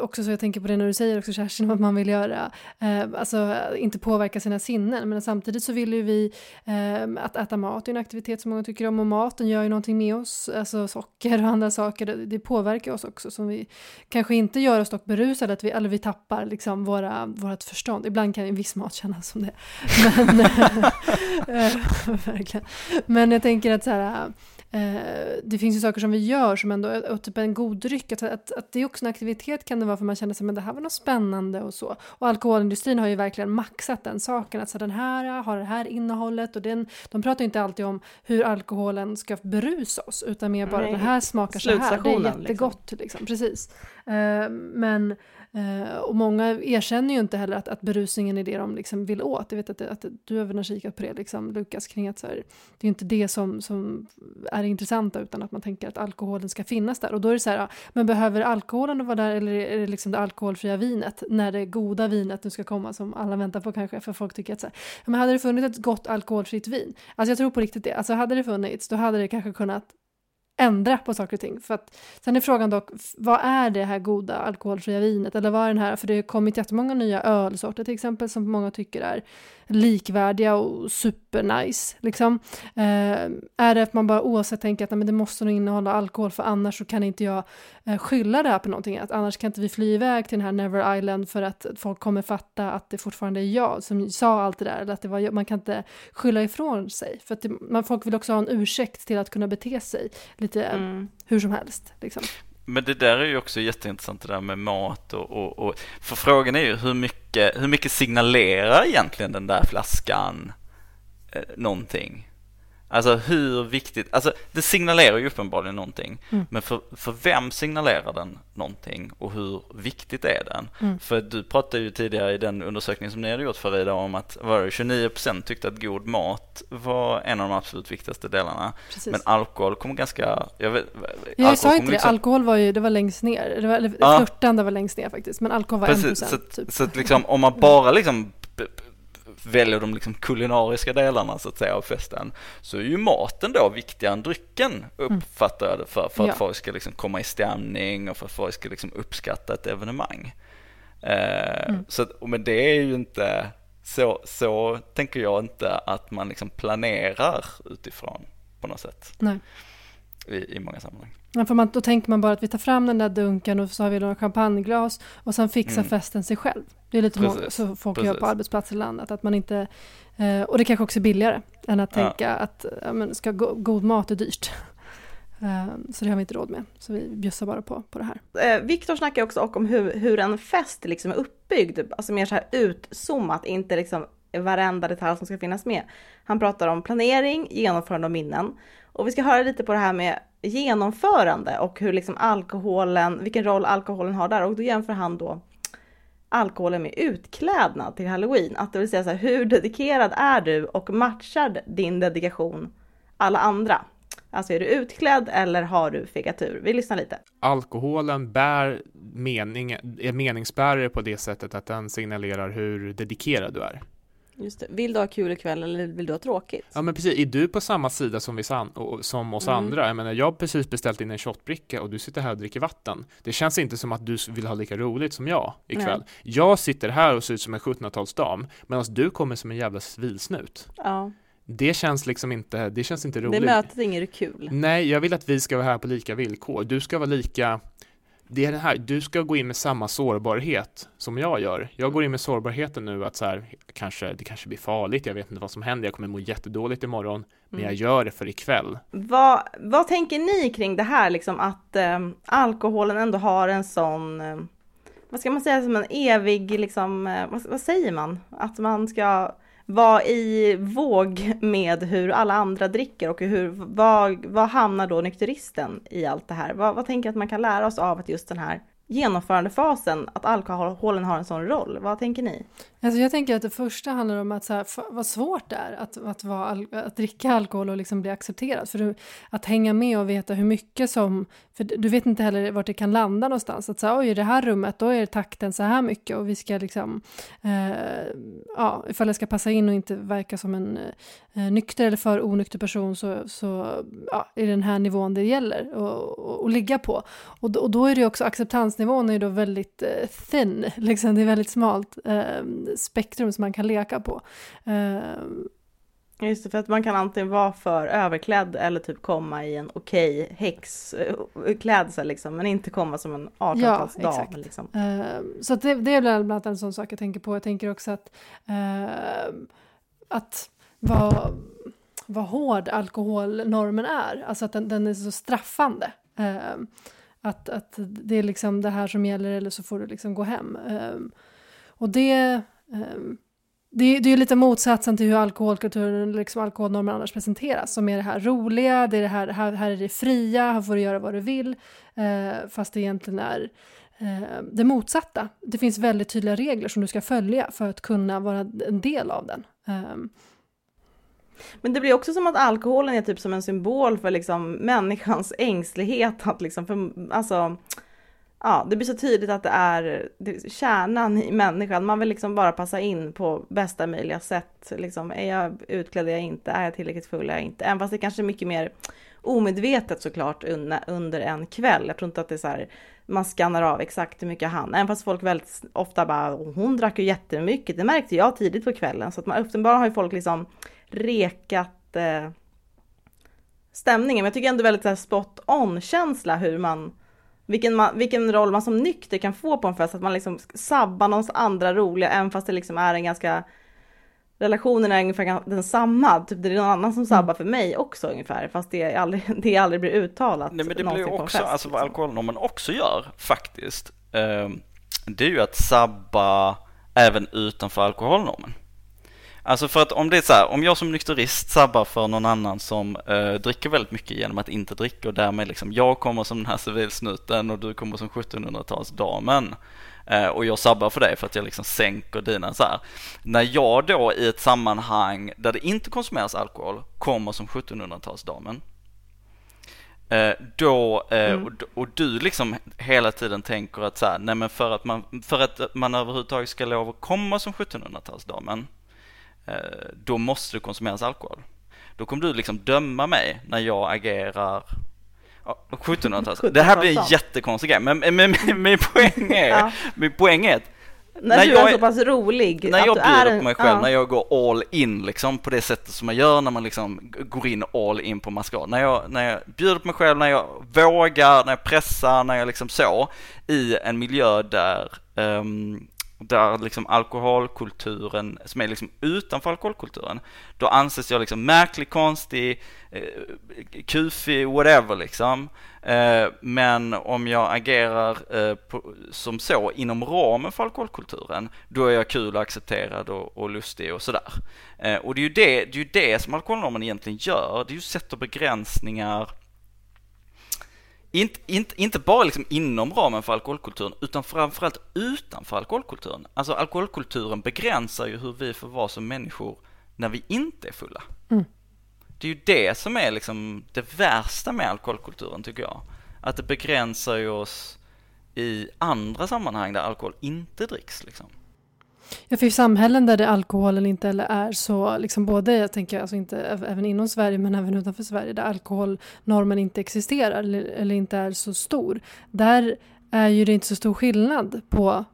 också så jag tänker på det när du säger också Kerstin, vad man vill göra, eh, alltså inte påverka sina sinnen, men samtidigt så vill ju vi eh, att äta mat är en aktivitet som många tycker om och maten gör ju någonting med oss, alltså socker och andra saker, det, påverkar oss också som vi kanske inte gör oss dock berusade, att vi, eller vi tappar liksom våra, vårt förstånd. Ibland kan ju viss mat kännas som det. Men, eh, verkligen. Men jag tänker att så här, det finns ju saker som vi gör som ändå är typ en god dryck. Att, att, att det är också en aktivitet kan det vara för man känner sig men det här var något spännande och så. Och alkoholindustrin har ju verkligen maxat den saken. Att så den här har det här innehållet och den, de pratar ju inte alltid om hur alkoholen ska berusa oss utan mer bara Nej, den här smakar så här. Det är slutstationen, jättegott liksom. Precis. Eh, men Eh, och många erkänner ju inte heller att, att berusningen är det de liksom vill åt. Jag vet att, att du även har kikat på det, liksom, Lukas, kring att så här, det är inte det som, som är intressanta utan att man tänker att alkoholen ska finnas där. Och då är det så här, ja, men behöver alkoholen vara där eller är det liksom det alkoholfria vinet när det goda vinet nu ska komma som alla väntar på kanske för folk tycker att så här, men hade det funnits ett gott alkoholfritt vin, alltså jag tror på riktigt det, alltså hade det funnits då hade det kanske kunnat ändra på saker och ting. För att, sen är frågan dock, vad är det här goda alkoholfria vinet? Eller vad är den här, för det har kommit jättemånga nya ölsorter till exempel som många tycker är likvärdiga och supernice. Liksom. Eh, är det att man bara oavsett tänker att nej, men det måste nog innehålla alkohol för annars så kan inte jag eh, skylla det här på någonting. Att annars kan inte vi fly iväg till den här Never Island för att folk kommer fatta att det fortfarande är jag som sa allt det där. Eller att det var, man kan inte skylla ifrån sig. För att det, man, folk vill också ha en ursäkt till att kunna bete sig lite mm. hur som helst. Liksom. Men det där är ju också jätteintressant det där med mat och, och, och, för frågan är ju hur mycket, hur mycket signalerar egentligen den där flaskan eh, någonting? Alltså hur viktigt, alltså det signalerar ju uppenbarligen någonting. Mm. Men för, för vem signalerar den någonting och hur viktigt är den? Mm. För du pratade ju tidigare i den undersökningen som ni hade gjort för idag om att var det 29% tyckte att god mat var en av de absolut viktigaste delarna. Precis. Men alkohol kom ganska, jag vet, Jag sa inte det, liksom... alkohol var ju, det var längst ner. Det var, eller ja. flörtande var längst ner faktiskt, men alkohol var Precis, 1% så, typ. Så att liksom om man bara liksom väljer de liksom kulinariska delarna så att säga av festen så är ju maten då viktigare än drycken uppfattar jag det för, för att ja. folk ska liksom komma i stämning och för att folk ska liksom uppskatta ett evenemang. Eh, mm. så, men det är ju inte, så, så tänker jag inte att man liksom planerar utifrån på något sätt. Nej. I, i många sammanhang. Ja, för man, då tänker man bara att vi tar fram den där dunken och så har vi några champagneglas och sen fixar mm. festen sig själv. Det är lite Precis. så folk Precis. gör på arbetsplatser i landet. Att man inte, eh, och det kanske också är billigare än att ja. tänka att ja, men ska go, god mat är dyrt. Eh, så det har vi inte råd med. Så vi bjussar bara på, på det här. Eh, Viktor snackar också om hur, hur en fest liksom är uppbyggd. Alltså mer så här utzoomat, inte liksom varenda detalj som ska finnas med. Han pratar om planering, genomförande och minnen. Och vi ska höra lite på det här med genomförande och hur liksom alkoholen, vilken roll alkoholen har där. Och då jämför han då alkoholen med utklädnad till halloween. Att det vill säga så här, hur dedikerad är du och matchar din dedikation alla andra? Alltså är du utklädd eller har du fegatur? Vi lyssnar lite. Alkoholen bär mening, är meningsbärare på det sättet att den signalerar hur dedikerad du är. Just det. Vill du ha kul ikväll eller vill du ha tråkigt? Ja men precis, är du på samma sida som, vi som oss mm. andra? Jag menar, jag har precis beställt in en shotbricka och du sitter här och dricker vatten. Det känns inte som att du vill ha lika roligt som jag ikväll. Nej. Jag sitter här och ser ut som en 1700-talsdam medan du kommer som en jävla vilsnut. Ja. Det känns liksom inte, det känns inte roligt. Det mötet är inget kul. Nej, jag vill att vi ska vara här på lika villkor. Du ska vara lika det är det här, du ska gå in med samma sårbarhet som jag gör. Jag går in med sårbarheten nu att så här, kanske, det kanske blir farligt, jag vet inte vad som händer, jag kommer må jättedåligt imorgon, men jag mm. gör det för ikväll. Vad, vad tänker ni kring det här, liksom att eh, alkoholen ändå har en sån, eh, vad ska man säga, som en evig, liksom, eh, vad, vad säger man? Att man ska vara i våg med hur alla andra dricker och hur, vad, vad hamnar då nykteristen i allt det här? Vad, vad tänker att man kan lära oss av att just den här genomförandefasen, att alkoholen har en sån roll? Vad tänker ni? Alltså jag tänker att det första handlar om att så här, vad svårt det är att, att, vara, att dricka alkohol och liksom bli accepterad. För du, att hänga med och veta hur mycket som... För du vet inte heller vart det kan landa någonstans. Att säga, oj, i det här rummet då är takten så här mycket och vi ska liksom... Eh, ja, ifall jag ska passa in och inte verka som en eh, nykter eller för onykter person så, så ja, är det den här nivån det gäller att ligga på. Och, och då är det också acceptansnivån är då väldigt eh, thin, liksom, det är väldigt smalt. Eh, spektrum som man kan leka på. Uh, Just det, för att man kan antingen vara för överklädd eller typ komma i en okej okay häxklädsel liksom, men inte komma som en 18-talsdam. Ja, liksom. uh, så det, det är bland annat en sån sak jag tänker på. Jag tänker också att, uh, att vara vad hård alkoholnormen är, alltså att den, den är så straffande. Uh, att, att det är liksom det här som gäller eller så får du liksom gå hem. Och det, um, det, det är lite motsatsen till hur alkoholkulturen, liksom alkoholnormer annars presenteras, som är det här roliga, det är det här, här, här är det fria, här får du göra vad du vill, uh, fast det egentligen är eh, det motsatta. Det finns väldigt tydliga regler som du ska följa för att kunna vara en del av den. Eh, Men det blir också som att alkoholen är typ som en symbol för liksom människans ängslighet att liksom, för, alltså, ja, det blir så tydligt att det är, det kärnan i människan. Man vill liksom bara passa in på bästa möjliga sätt. Liksom, är jag utklädd, är jag inte? Är jag tillräckligt full, är jag inte? Även fast det kanske är mycket mer omedvetet såklart under, under en kväll. Jag tror inte att det är så här, man skannar av exakt hur mycket han, även fast folk väldigt ofta bara, hon drack ju jättemycket, det märkte jag tidigt på kvällen. Så att man uppenbarligen har ju folk liksom rekat eh, stämningen. Men jag tycker ändå väldigt så här, spot on känsla hur man vilken, man, vilken roll man som nykter kan få på en fest, att man liksom sabbar någons andra roliga, även fast det liksom är en ganska relationen är ungefär densamma, typ det är någon annan som sabbar för mig också ungefär, fast det aldrig, det aldrig blir uttalat. Nej men det blir också, fest, alltså vad liksom. alkoholnormen också gör faktiskt, eh, det är ju att sabba även utanför alkoholnormen. Alltså för att om det är så här, om jag som nykterist sabbar för någon annan som eh, dricker väldigt mycket genom att inte dricka och därmed liksom jag kommer som den här civilsnuten och du kommer som 1700-talsdamen eh, och jag sabbar för dig för att jag liksom sänker dina så här. När jag då i ett sammanhang där det inte konsumeras alkohol kommer som 1700-talsdamen Eh, då, eh, Mm. och, och du liksom hela tiden tänker att så här, nej men för att man, för att man överhuvudtaget ska lov att komma som 1700-talsdamen, eh, då måste det konsumeras alkohol. Då kommer du liksom döma mig när jag agerar ja, 1700-tals. Det här blir en 1700-talsdam. jättekonstig grej, men, men, men min poäng är, Ja. min poäng är att När, när du jag är så pass rolig. när jag bjuder på mig själv, ja. när jag går all in liksom på det sättet som man gör när man liksom går in all in på maskerad. När jag, när jag bjuder på mig själv, när jag vågar, när jag pressar, när jag liksom så i en miljö där ehm, där liksom alkoholkulturen, som är liksom utanför alkoholkulturen, då anses jag liksom märklig, konstig, eh, kufig, whatever liksom. Eh, men om jag agerar eh, på, som så inom ramen för alkoholkulturen, då är jag kul och accepterad och, och lustig och sådär. Eh, och det är, ju det, det är ju det som alkoholnormen egentligen gör, det är ju sätter begränsningar inte, inte, inte bara liksom inom ramen för alkoholkulturen, utan framförallt utanför alkoholkulturen. Alltså alkoholkulturen begränsar ju hur vi får vara som människor när vi inte är fulla. Mm. Det är ju det som är liksom det värsta med alkoholkulturen tycker jag. Att det begränsar ju oss i andra sammanhang där alkohol inte dricks liksom. Ja, för i samhällen där det alkoholen inte eller är så, liksom både, jag tänker alltså inte även inom Sverige men även utanför Sverige, där alkoholnormen inte existerar eller, eller inte är så stor, där är ju det inte så stor skillnad på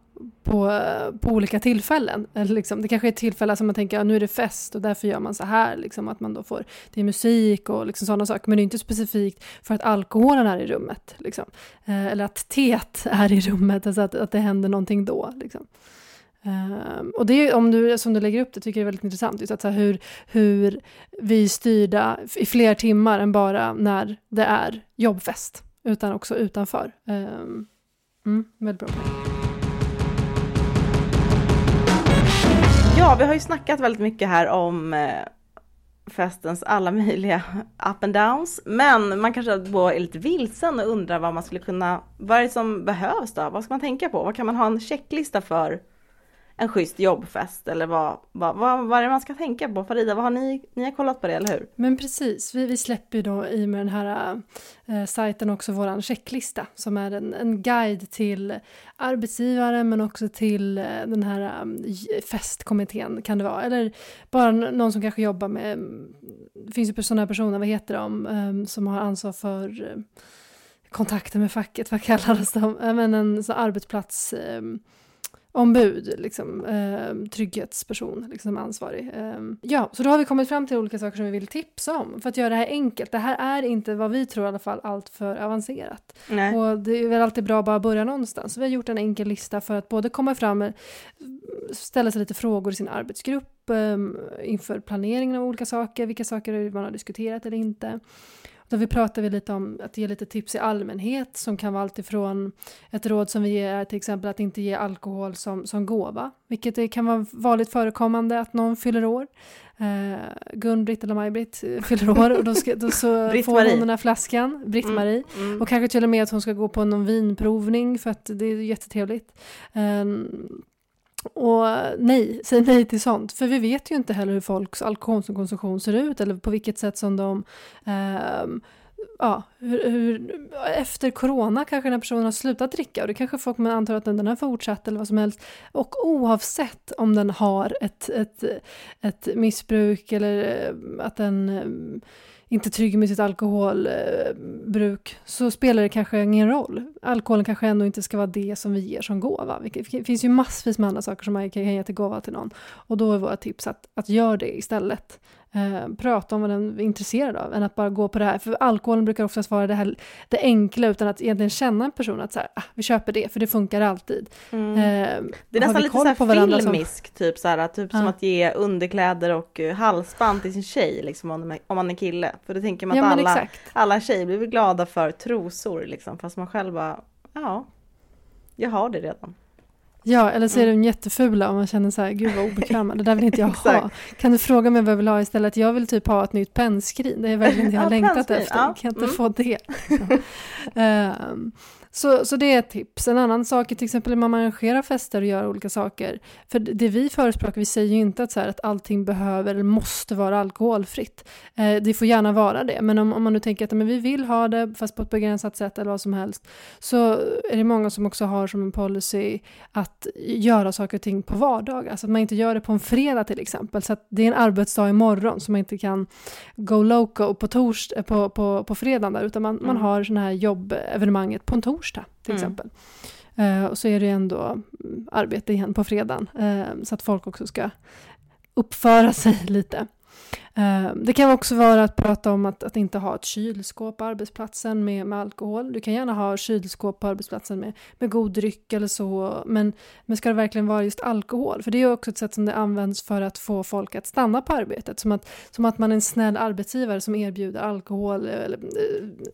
på, på olika tillfällen. Eller liksom, det kanske är tillfällen som man tänker, ja, nu är det fest och därför gör man så här, liksom, att man då får, det är musik och liksom sådana saker, men det är inte specifikt för att alkoholen är i rummet, liksom. eh, eller att teet är i rummet, alltså att, att det händer någonting då. Liksom. Um, och det är ju, om du, som du lägger upp det, tycker jag är väldigt intressant, just att så här, hur, hur vi är styrda i fler timmar än bara när det är jobbfest, utan också utanför. Um, mm, väldigt bra. Ja, vi har ju snackat väldigt mycket här om eh, festens alla möjliga up and downs. Men man kanske då är lite vilsen och undrar vad man skulle kunna, vad är det som behövs då? Vad ska man tänka på? Vad kan man ha en checklista för en schysst jobbfest? Eller vad, vad, vad, vad är det man ska tänka på? Farida, vad har ni, ni har kollat på det, eller hur? Men precis, vi, vi släpper ju då i med den här eh, sajten också våran checklista som är en, en guide till arbetsgivare men också till eh, den här um, festkommittén kan det vara. Eller bara någon som kanske jobbar med, mm, det finns ju sådana personer, vad heter de, um, som har ansvar för eh, kontakter med facket, vad kallades de? Ja, men en så arbetsplats ehm, ombud, liksom, eh, trygghetsperson, liksom ansvarig. Eh, ja, så då har vi kommit fram till olika saker som vi vill tipsa om för att göra det här enkelt. Det här är inte vad vi tror i alla fall allt för avancerat. Nej. Och det är väl alltid bra att bara börja någonstans. Så vi har gjort en enkel lista för att både komma fram med, ställa sig lite frågor i sin arbetsgrupp eh, inför planeringen av olika saker, vilka saker man har diskuterat eller inte. Då vi pratar vi lite om att ge lite tips i allmänhet som kan vara alltifrån ett råd som vi ger är till exempel att inte ge alkohol som, som gåva, vilket kan vara vanligt förekommande att någon fyller år. Eh, Gun-Britt eller Maj-Britt eh, fyller år och då, ska, då så får hon den här flaskan, Britt-Marie, mm, mm. och kanske till och med att hon ska gå på någon vinprovning för att det är jättetrevligt. Eh, och nej, säg nej till sånt. För vi vet ju inte heller hur folks alkoholkonsumtion ser ut eller på vilket sätt som de eh, Ja, hur, hur, efter corona kanske den här personen har slutat dricka och det kanske folk man antar att den har fortsatt eller vad som helst. Och oavsett om den har ett, ett, ett missbruk eller eh, att den eh, inte trygg med sitt alkoholbruk så spelar det kanske ingen roll. Alkoholen kanske ändå inte ska vara det som vi ger som gåva. Det finns ju massvis med andra saker som man kan ge till gåva till någon. Och då är våra tips att, att göra det istället eh, prata om vad den är intresserad av än att bara gå på det här. För alkoholen brukar oftast vara det här det enkla utan att egentligen känna en person att så här, ah, vi köper det för det funkar alltid. Mm. Eh, det är nästan lite så här filmisk, som... typ, så här, typ ja. som att ge underkläder och uh, halsband till sin tjej liksom, om, om man är kille. För då tänker man att ja, alla, alla tjejer blir glada för trosor liksom, fast man själv bara, ja, jag har det redan. Ja, eller så är mm. de jättefula och man känner så här, gud vad obekväma, det där vill inte jag ha. Kan du fråga mig vad jag vill ha istället? Jag vill typ ha ett nytt pennskrin, det är verkligen det jag har ja, längtat efter. Ja. Kan jag inte mm. få det? um, Så, så det är ett tips. En annan sak är till exempel när man arrangerar fester och gör olika saker. För det vi förespråkar, vi säger ju inte att, så här, att allting behöver eller måste vara alkoholfritt. Eh, det får gärna vara det, men om, om man nu tänker att men vi vill ha det fast på ett begränsat sätt eller vad som helst så är det många som också har som en policy att göra saker och ting på vardagar. Alltså att man inte gör det på en fredag till exempel. Så att det är en arbetsdag imorgon som man inte kan go loco på, tors, på, på, på fredagen där, utan man, mm. man har sådana här jobbevenemanget på en torsdag torsdag till mm. exempel. Uh, och så är det ändå mm, arbete igen på fredagen, uh, så att folk också ska uppföra sig lite. Uh, det kan också vara att prata om att, att inte ha ett kylskåp på arbetsplatsen med, med alkohol. Du kan gärna ha kylskåp på arbetsplatsen med, med god dryck eller så, men, men ska det verkligen vara just alkohol? För det är också ett sätt som det används för att få folk att stanna på arbetet. Som att, som att man är en snäll arbetsgivare som erbjuder alkohol. Eller,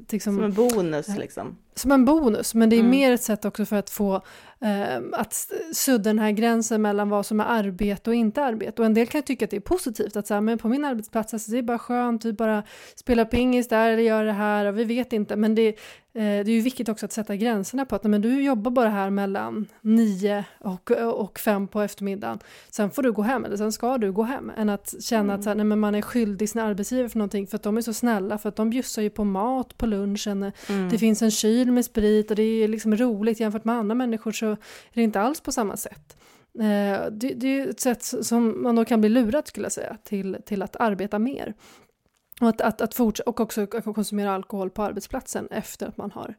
liksom, som en bonus liksom som en bonus, men det är mm. mer ett sätt också för att få eh, att sudda den här gränsen mellan vad som är arbete och inte arbete. Och en del kan tycka att det är positivt att säga, men på min arbetsplats, alltså, det är bara skönt, vi bara spelar pingis där eller gör det här och vi vet inte, men det, det är ju viktigt också att sätta gränserna på att men du jobbar bara här mellan nio och, och fem på eftermiddagen. Sen får du gå hem, eller sen ska du gå hem. Än att känna mm. att så här, nej, men man är skyldig sin arbetsgivare för någonting för att de är så snälla, för att de bjussar ju på mat på lunchen. Mm. Det finns en kyl med sprit och det är liksom roligt jämfört med andra människor så är det inte alls på samma sätt. Eh, det, det är ett sätt som man då kan bli lurad skulle jag säga till, till att arbeta mer. Och, att, att, att forts- och också konsumera alkohol på arbetsplatsen efter att man har.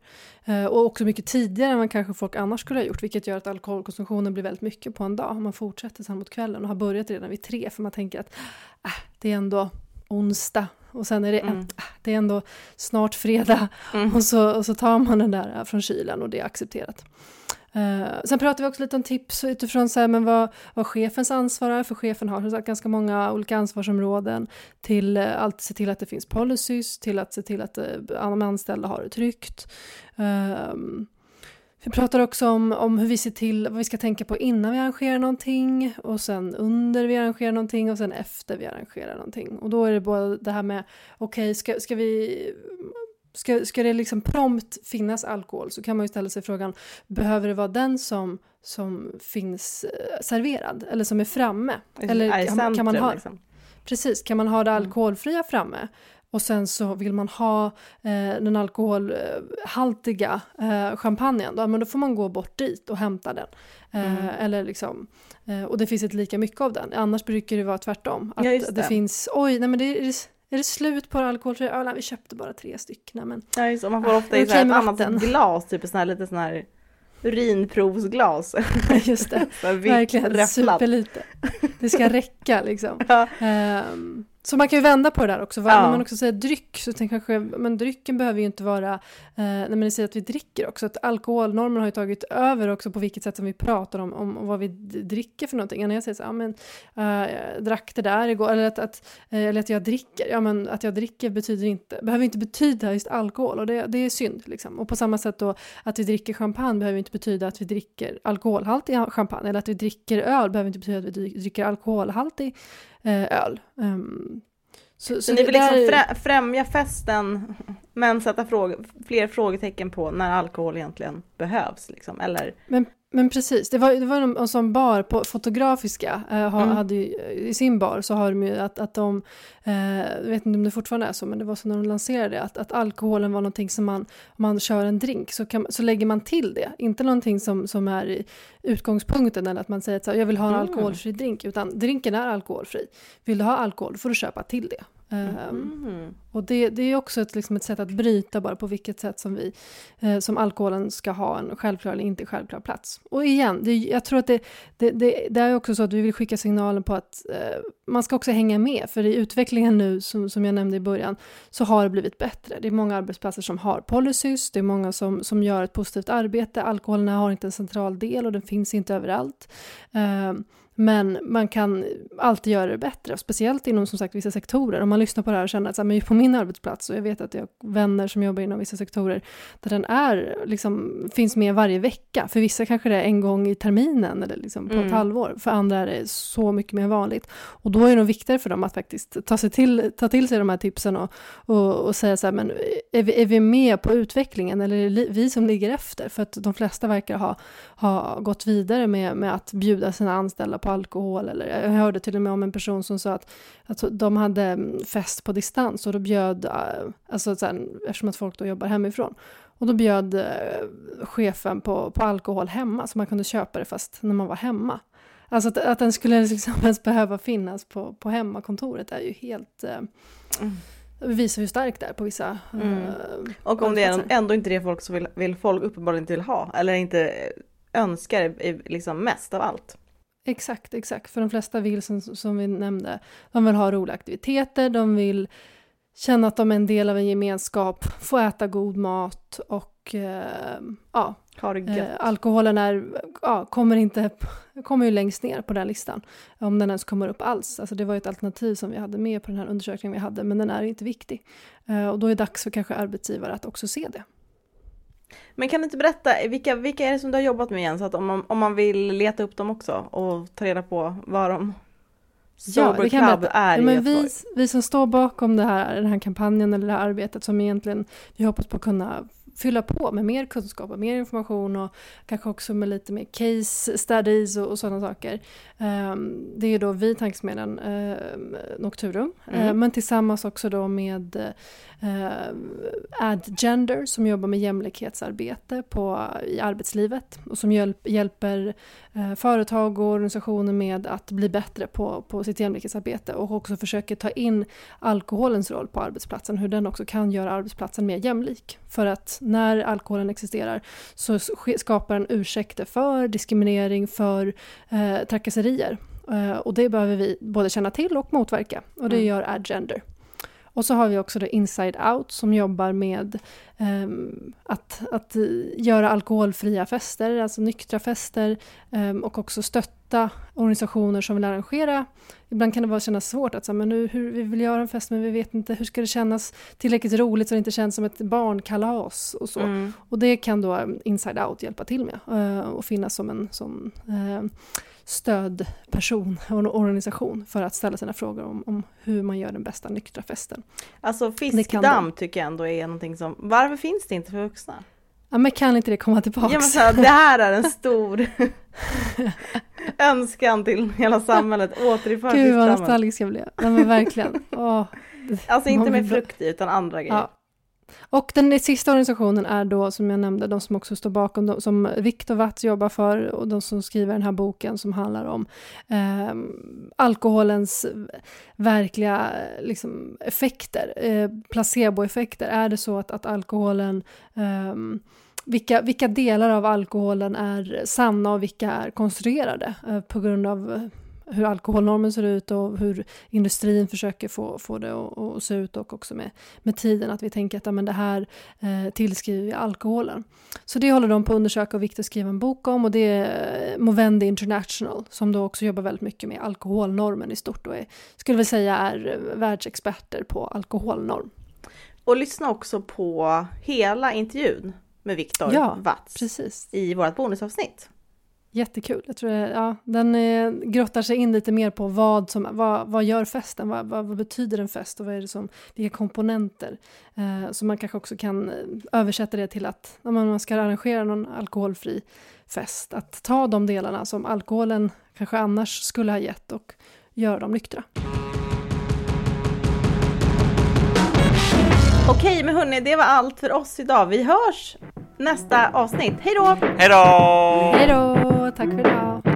Eh, och också mycket tidigare än vad kanske folk annars skulle ha gjort, vilket gör att alkoholkonsumtionen blir väldigt mycket på en dag. Man fortsätter sen mot kvällen och har börjat redan vid tre, för man tänker att äh, det är ändå onsdag och sen är det, mm. ett, äh, det är ändå snart fredag mm. och, så, och så tar man den där från kylen och det är accepterat. Uh, sen pratar vi också lite om tips utifrån så här, men vad, vad chefens ansvar är, för chefen har som sagt, ganska många olika ansvarsområden till eh, uh, att se till att det finns policies, till att se till att uh, de anställda har det tryggt. Uh, vi pratar också om, om hur vi ser till vad vi ska tänka på innan vi arrangerar någonting och sen under vi arrangerar någonting och sen efter vi arrangerar någonting. Och då är det både det här med, okej, okay, ska, ska vi Ska, ska det liksom prompt finnas alkohol så kan man ju ställa sig frågan, behöver det vara den som, som finns eh, serverad eller som är framme? Eller är kan, centrum, kan man ha, liksom. Precis, kan man ha det mm. alkoholfria framme? Och sen så vill man ha eh, den alkoholhaltiga eh, champagnen, då, men då får man gå bort dit och hämta den. Eh, mm. eller liksom, eh, och det finns inte lika mycket av den, annars brukar det vara tvärtom. Att ja, det. det. finns, oj, nej men det är är det slut på alkoholfria öl? Vi köpte bara tre stycken. Men... Ja, just, man får ofta i okay, ett annat glas, typ sån här, lite sån här urinprovsglas. Just det, verkligen räfflat. superlite. Det ska räcka liksom. Ja. Um, så man kan ju vända på det där också. Ja. När man också säger dryck så tänker jag kanske, men drycken behöver ju inte vara, eh, när man säger att vi dricker också, att alkoholnormen har ju tagit över också på vilket sätt som vi pratar om, om vad vi dricker för någonting. När jag säger så, ja men eh, drack det där igår, eller att, att, eh, eller att jag dricker, ja men att jag dricker betyder inte, behöver inte betyda just alkohol och det, det är synd liksom. Och på samma sätt då att vi dricker champagne behöver inte betyda att vi dricker alkoholhaltig champagne, eller att vi dricker öl behöver inte betyda att vi dricker alkoholhaltig öl. Um, så, Så ni vill liksom frä, främja festen men sätta fråga, fler frågetecken på när alkohol egentligen behövs liksom, eller? Men, men precis, det var, det var någon som bar på Fotografiska, eh, ha, Mm. hade ju, i sin bar så har de ju att, att de, eh, jag vet inte om det fortfarande är så, men det var så när de lanserade det, att, att alkoholen var någonting som man, om man kör en drink så, kan, så lägger man till det, inte någonting som, som är i utgångspunkten eller att man säger att så här, jag vill ha en Mm. alkoholfri drink, utan drinken är alkoholfri. Vill du ha alkohol får du köpa till det. Eh, Mm. och det, det är också ett, liksom ett sätt att bryta bara på vilket sätt som, vi, eh, som alkoholen ska ha en självklar eller inte självklar plats. Och igen, det, jag tror att det, det, det, är också så att vi vill skicka signalen på att eh, man ska också hänga med, för i utvecklingen nu, som, som jag nämnde i början, så har det blivit bättre. Det är många arbetsplatser som har policies, det är många som, som gör ett positivt arbete, alkoholen har inte en central del och den finns inte överallt. Men man kan alltid göra det bättre, speciellt inom som sagt vissa sektorer. Om man lyssnar på det här och känner att så här, men på min arbetsplats, och jag vet att jag har vänner som jobbar inom vissa sektorer, där den är, liksom, finns med varje vecka. För vissa kanske det är en gång i terminen eller liksom på Mm. ett halvår. För andra är det så mycket mer vanligt. Och då är det nog viktigare för dem att faktiskt ta, sig till, ta till sig de här tipsen och, och, och säga så här, men är vi, är vi med på utvecklingen eller är det vi som ligger efter? För att de flesta verkar ha, ha gått vidare med, med att bjuda sina anställda på alkohol. Eller, jag hörde till och med om en person som sa att, att de hade mm, fest på distans och då bjöd, eh, alltså så här, eftersom att folk då jobbar hemifrån, och då bjöd eh, chefen på, på alkohol hemma så man kunde köpa det fast när man var hemma. Alltså att, att den skulle liksom ens behöva finnas på, på hemmakontoret är ju helt... Eh, Mm. visar hur starkt det är på vissa... Mm. eh, Och om det är ändå inte det folk som vill, vill folk uppenbarligen inte vill ha, eller inte önskar liksom mest av allt. Exakt, exakt. För de flesta vill, som, som vi nämnde, de vill ha roliga aktiviteter, de vill känna att de är en del av en gemenskap, få äta god mat och eh, ja, eh, alkoholen är, ja, kommer, inte, kommer ju längst ner på den listan. Om den ens kommer upp alls. Alltså det var ett alternativ som vi hade med på den här undersökningen vi hade, men den är inte viktig. Eh, och då är det dags för kanske arbetsgivare att också se det. Men kan du inte berätta, vilka, vilka är det som du har jobbat med igen? Så att om man, om man vill leta upp dem också och ta reda på vad de Sober det kan jag Club är ja, men vi, vi som står bakom det här, den här kampanjen eller det här arbetet som egentligen vi hoppas på att kunna fylla på med mer kunskap och mer information och kanske också med lite mer case studies och, och sådana saker. Ehm, det är ju då vi, Tankesmedjan uh, Nocturum, Mm. Eh, men tillsammans också då med uh, Adgender som jobbar med jämlikhetsarbete på, i arbetslivet och som hjälp, hjälper eh, företag och organisationer med att bli bättre på, på sitt jämlikhetsarbete och också försöker ta in alkoholens roll på arbetsplatsen, hur den också kan göra arbetsplatsen mer jämlik. För att när alkoholen existerar så sk- skapar den ursäkter för diskriminering, för eh, trakasserier. Eh, och det behöver vi både känna till och motverka och det Mm. gör Adgender. Och så har vi också då Inside Out som jobbar med att, att eh, göra alkoholfria fester, alltså nyktra fester ehm, och också stötta organisationer som vill arrangera. Ibland kan det vara kännas svårt att säga, men nu, hur, vi vill göra en fest men vi vet inte hur ska det kännas tillräckligt roligt så det inte känns som ett barnkalas och så. Mm. Och det kan då Inside Out hjälpa till med eh, och finnas som en sån eh, stödperson och en organisation för att ställa sina frågor om, om hur man gör den bästa nyktra festen. Alltså fiskdamm tycker jag ändå är någonting som, varför finns det inte för vuxna? Ja, men kan inte det komma tillbaks? Ja men så här, det här är en stor önskan till hela samhället, återinför Gud vad nostalgisk jag blev. Ja, men verkligen. Åh, Alltså inte med frukt i utan andra grejer. Ja. Och den sista organisationen är då, som jag nämnde, de som också står bakom, de, som Viktor Watz jobbar för och de som skriver den här boken som handlar om eh, alkoholens verkliga liksom, effekter, eh, placeboeffekter. Är det så att, att alkoholen eh, vilka, vilka delar av alkoholen är sanna och vilka är konstruerade eh, på grund av eh, hur alkoholnormen ser ut och hur industrin försöker få, få det att, se ut och också med, med tiden att vi tänker att ja, men det här eh, tillskriver vi alkoholen. Så det håller de på att undersöka och viktigt att skriva en bok om och det är Movendi International som då också jobbar väldigt mycket med alkoholnormen i stort och är, skulle vi säga är världsexperter på alkoholnorm. Och lyssna också på hela intervjun med Viktor Ja, Watz Precis. i vårt bonusavsnitt. Jättekul. Jag tror det, ja, den eh, grottar sig in lite mer på vad, som, vad, vad gör festen, vad, vad, vad betyder en fest och vad är det som, vilka komponenter. Eh, så man kanske också kan eh, översätta det till att om man ska arrangera någon alkoholfri fest, att ta de delarna som alkoholen kanske annars skulle ha gett och göra dem nyktra. Okej, men hörni, det var allt för oss idag. Vi hörs nästa avsnitt. Hej då! Hej då! Hej då! Tack för idag!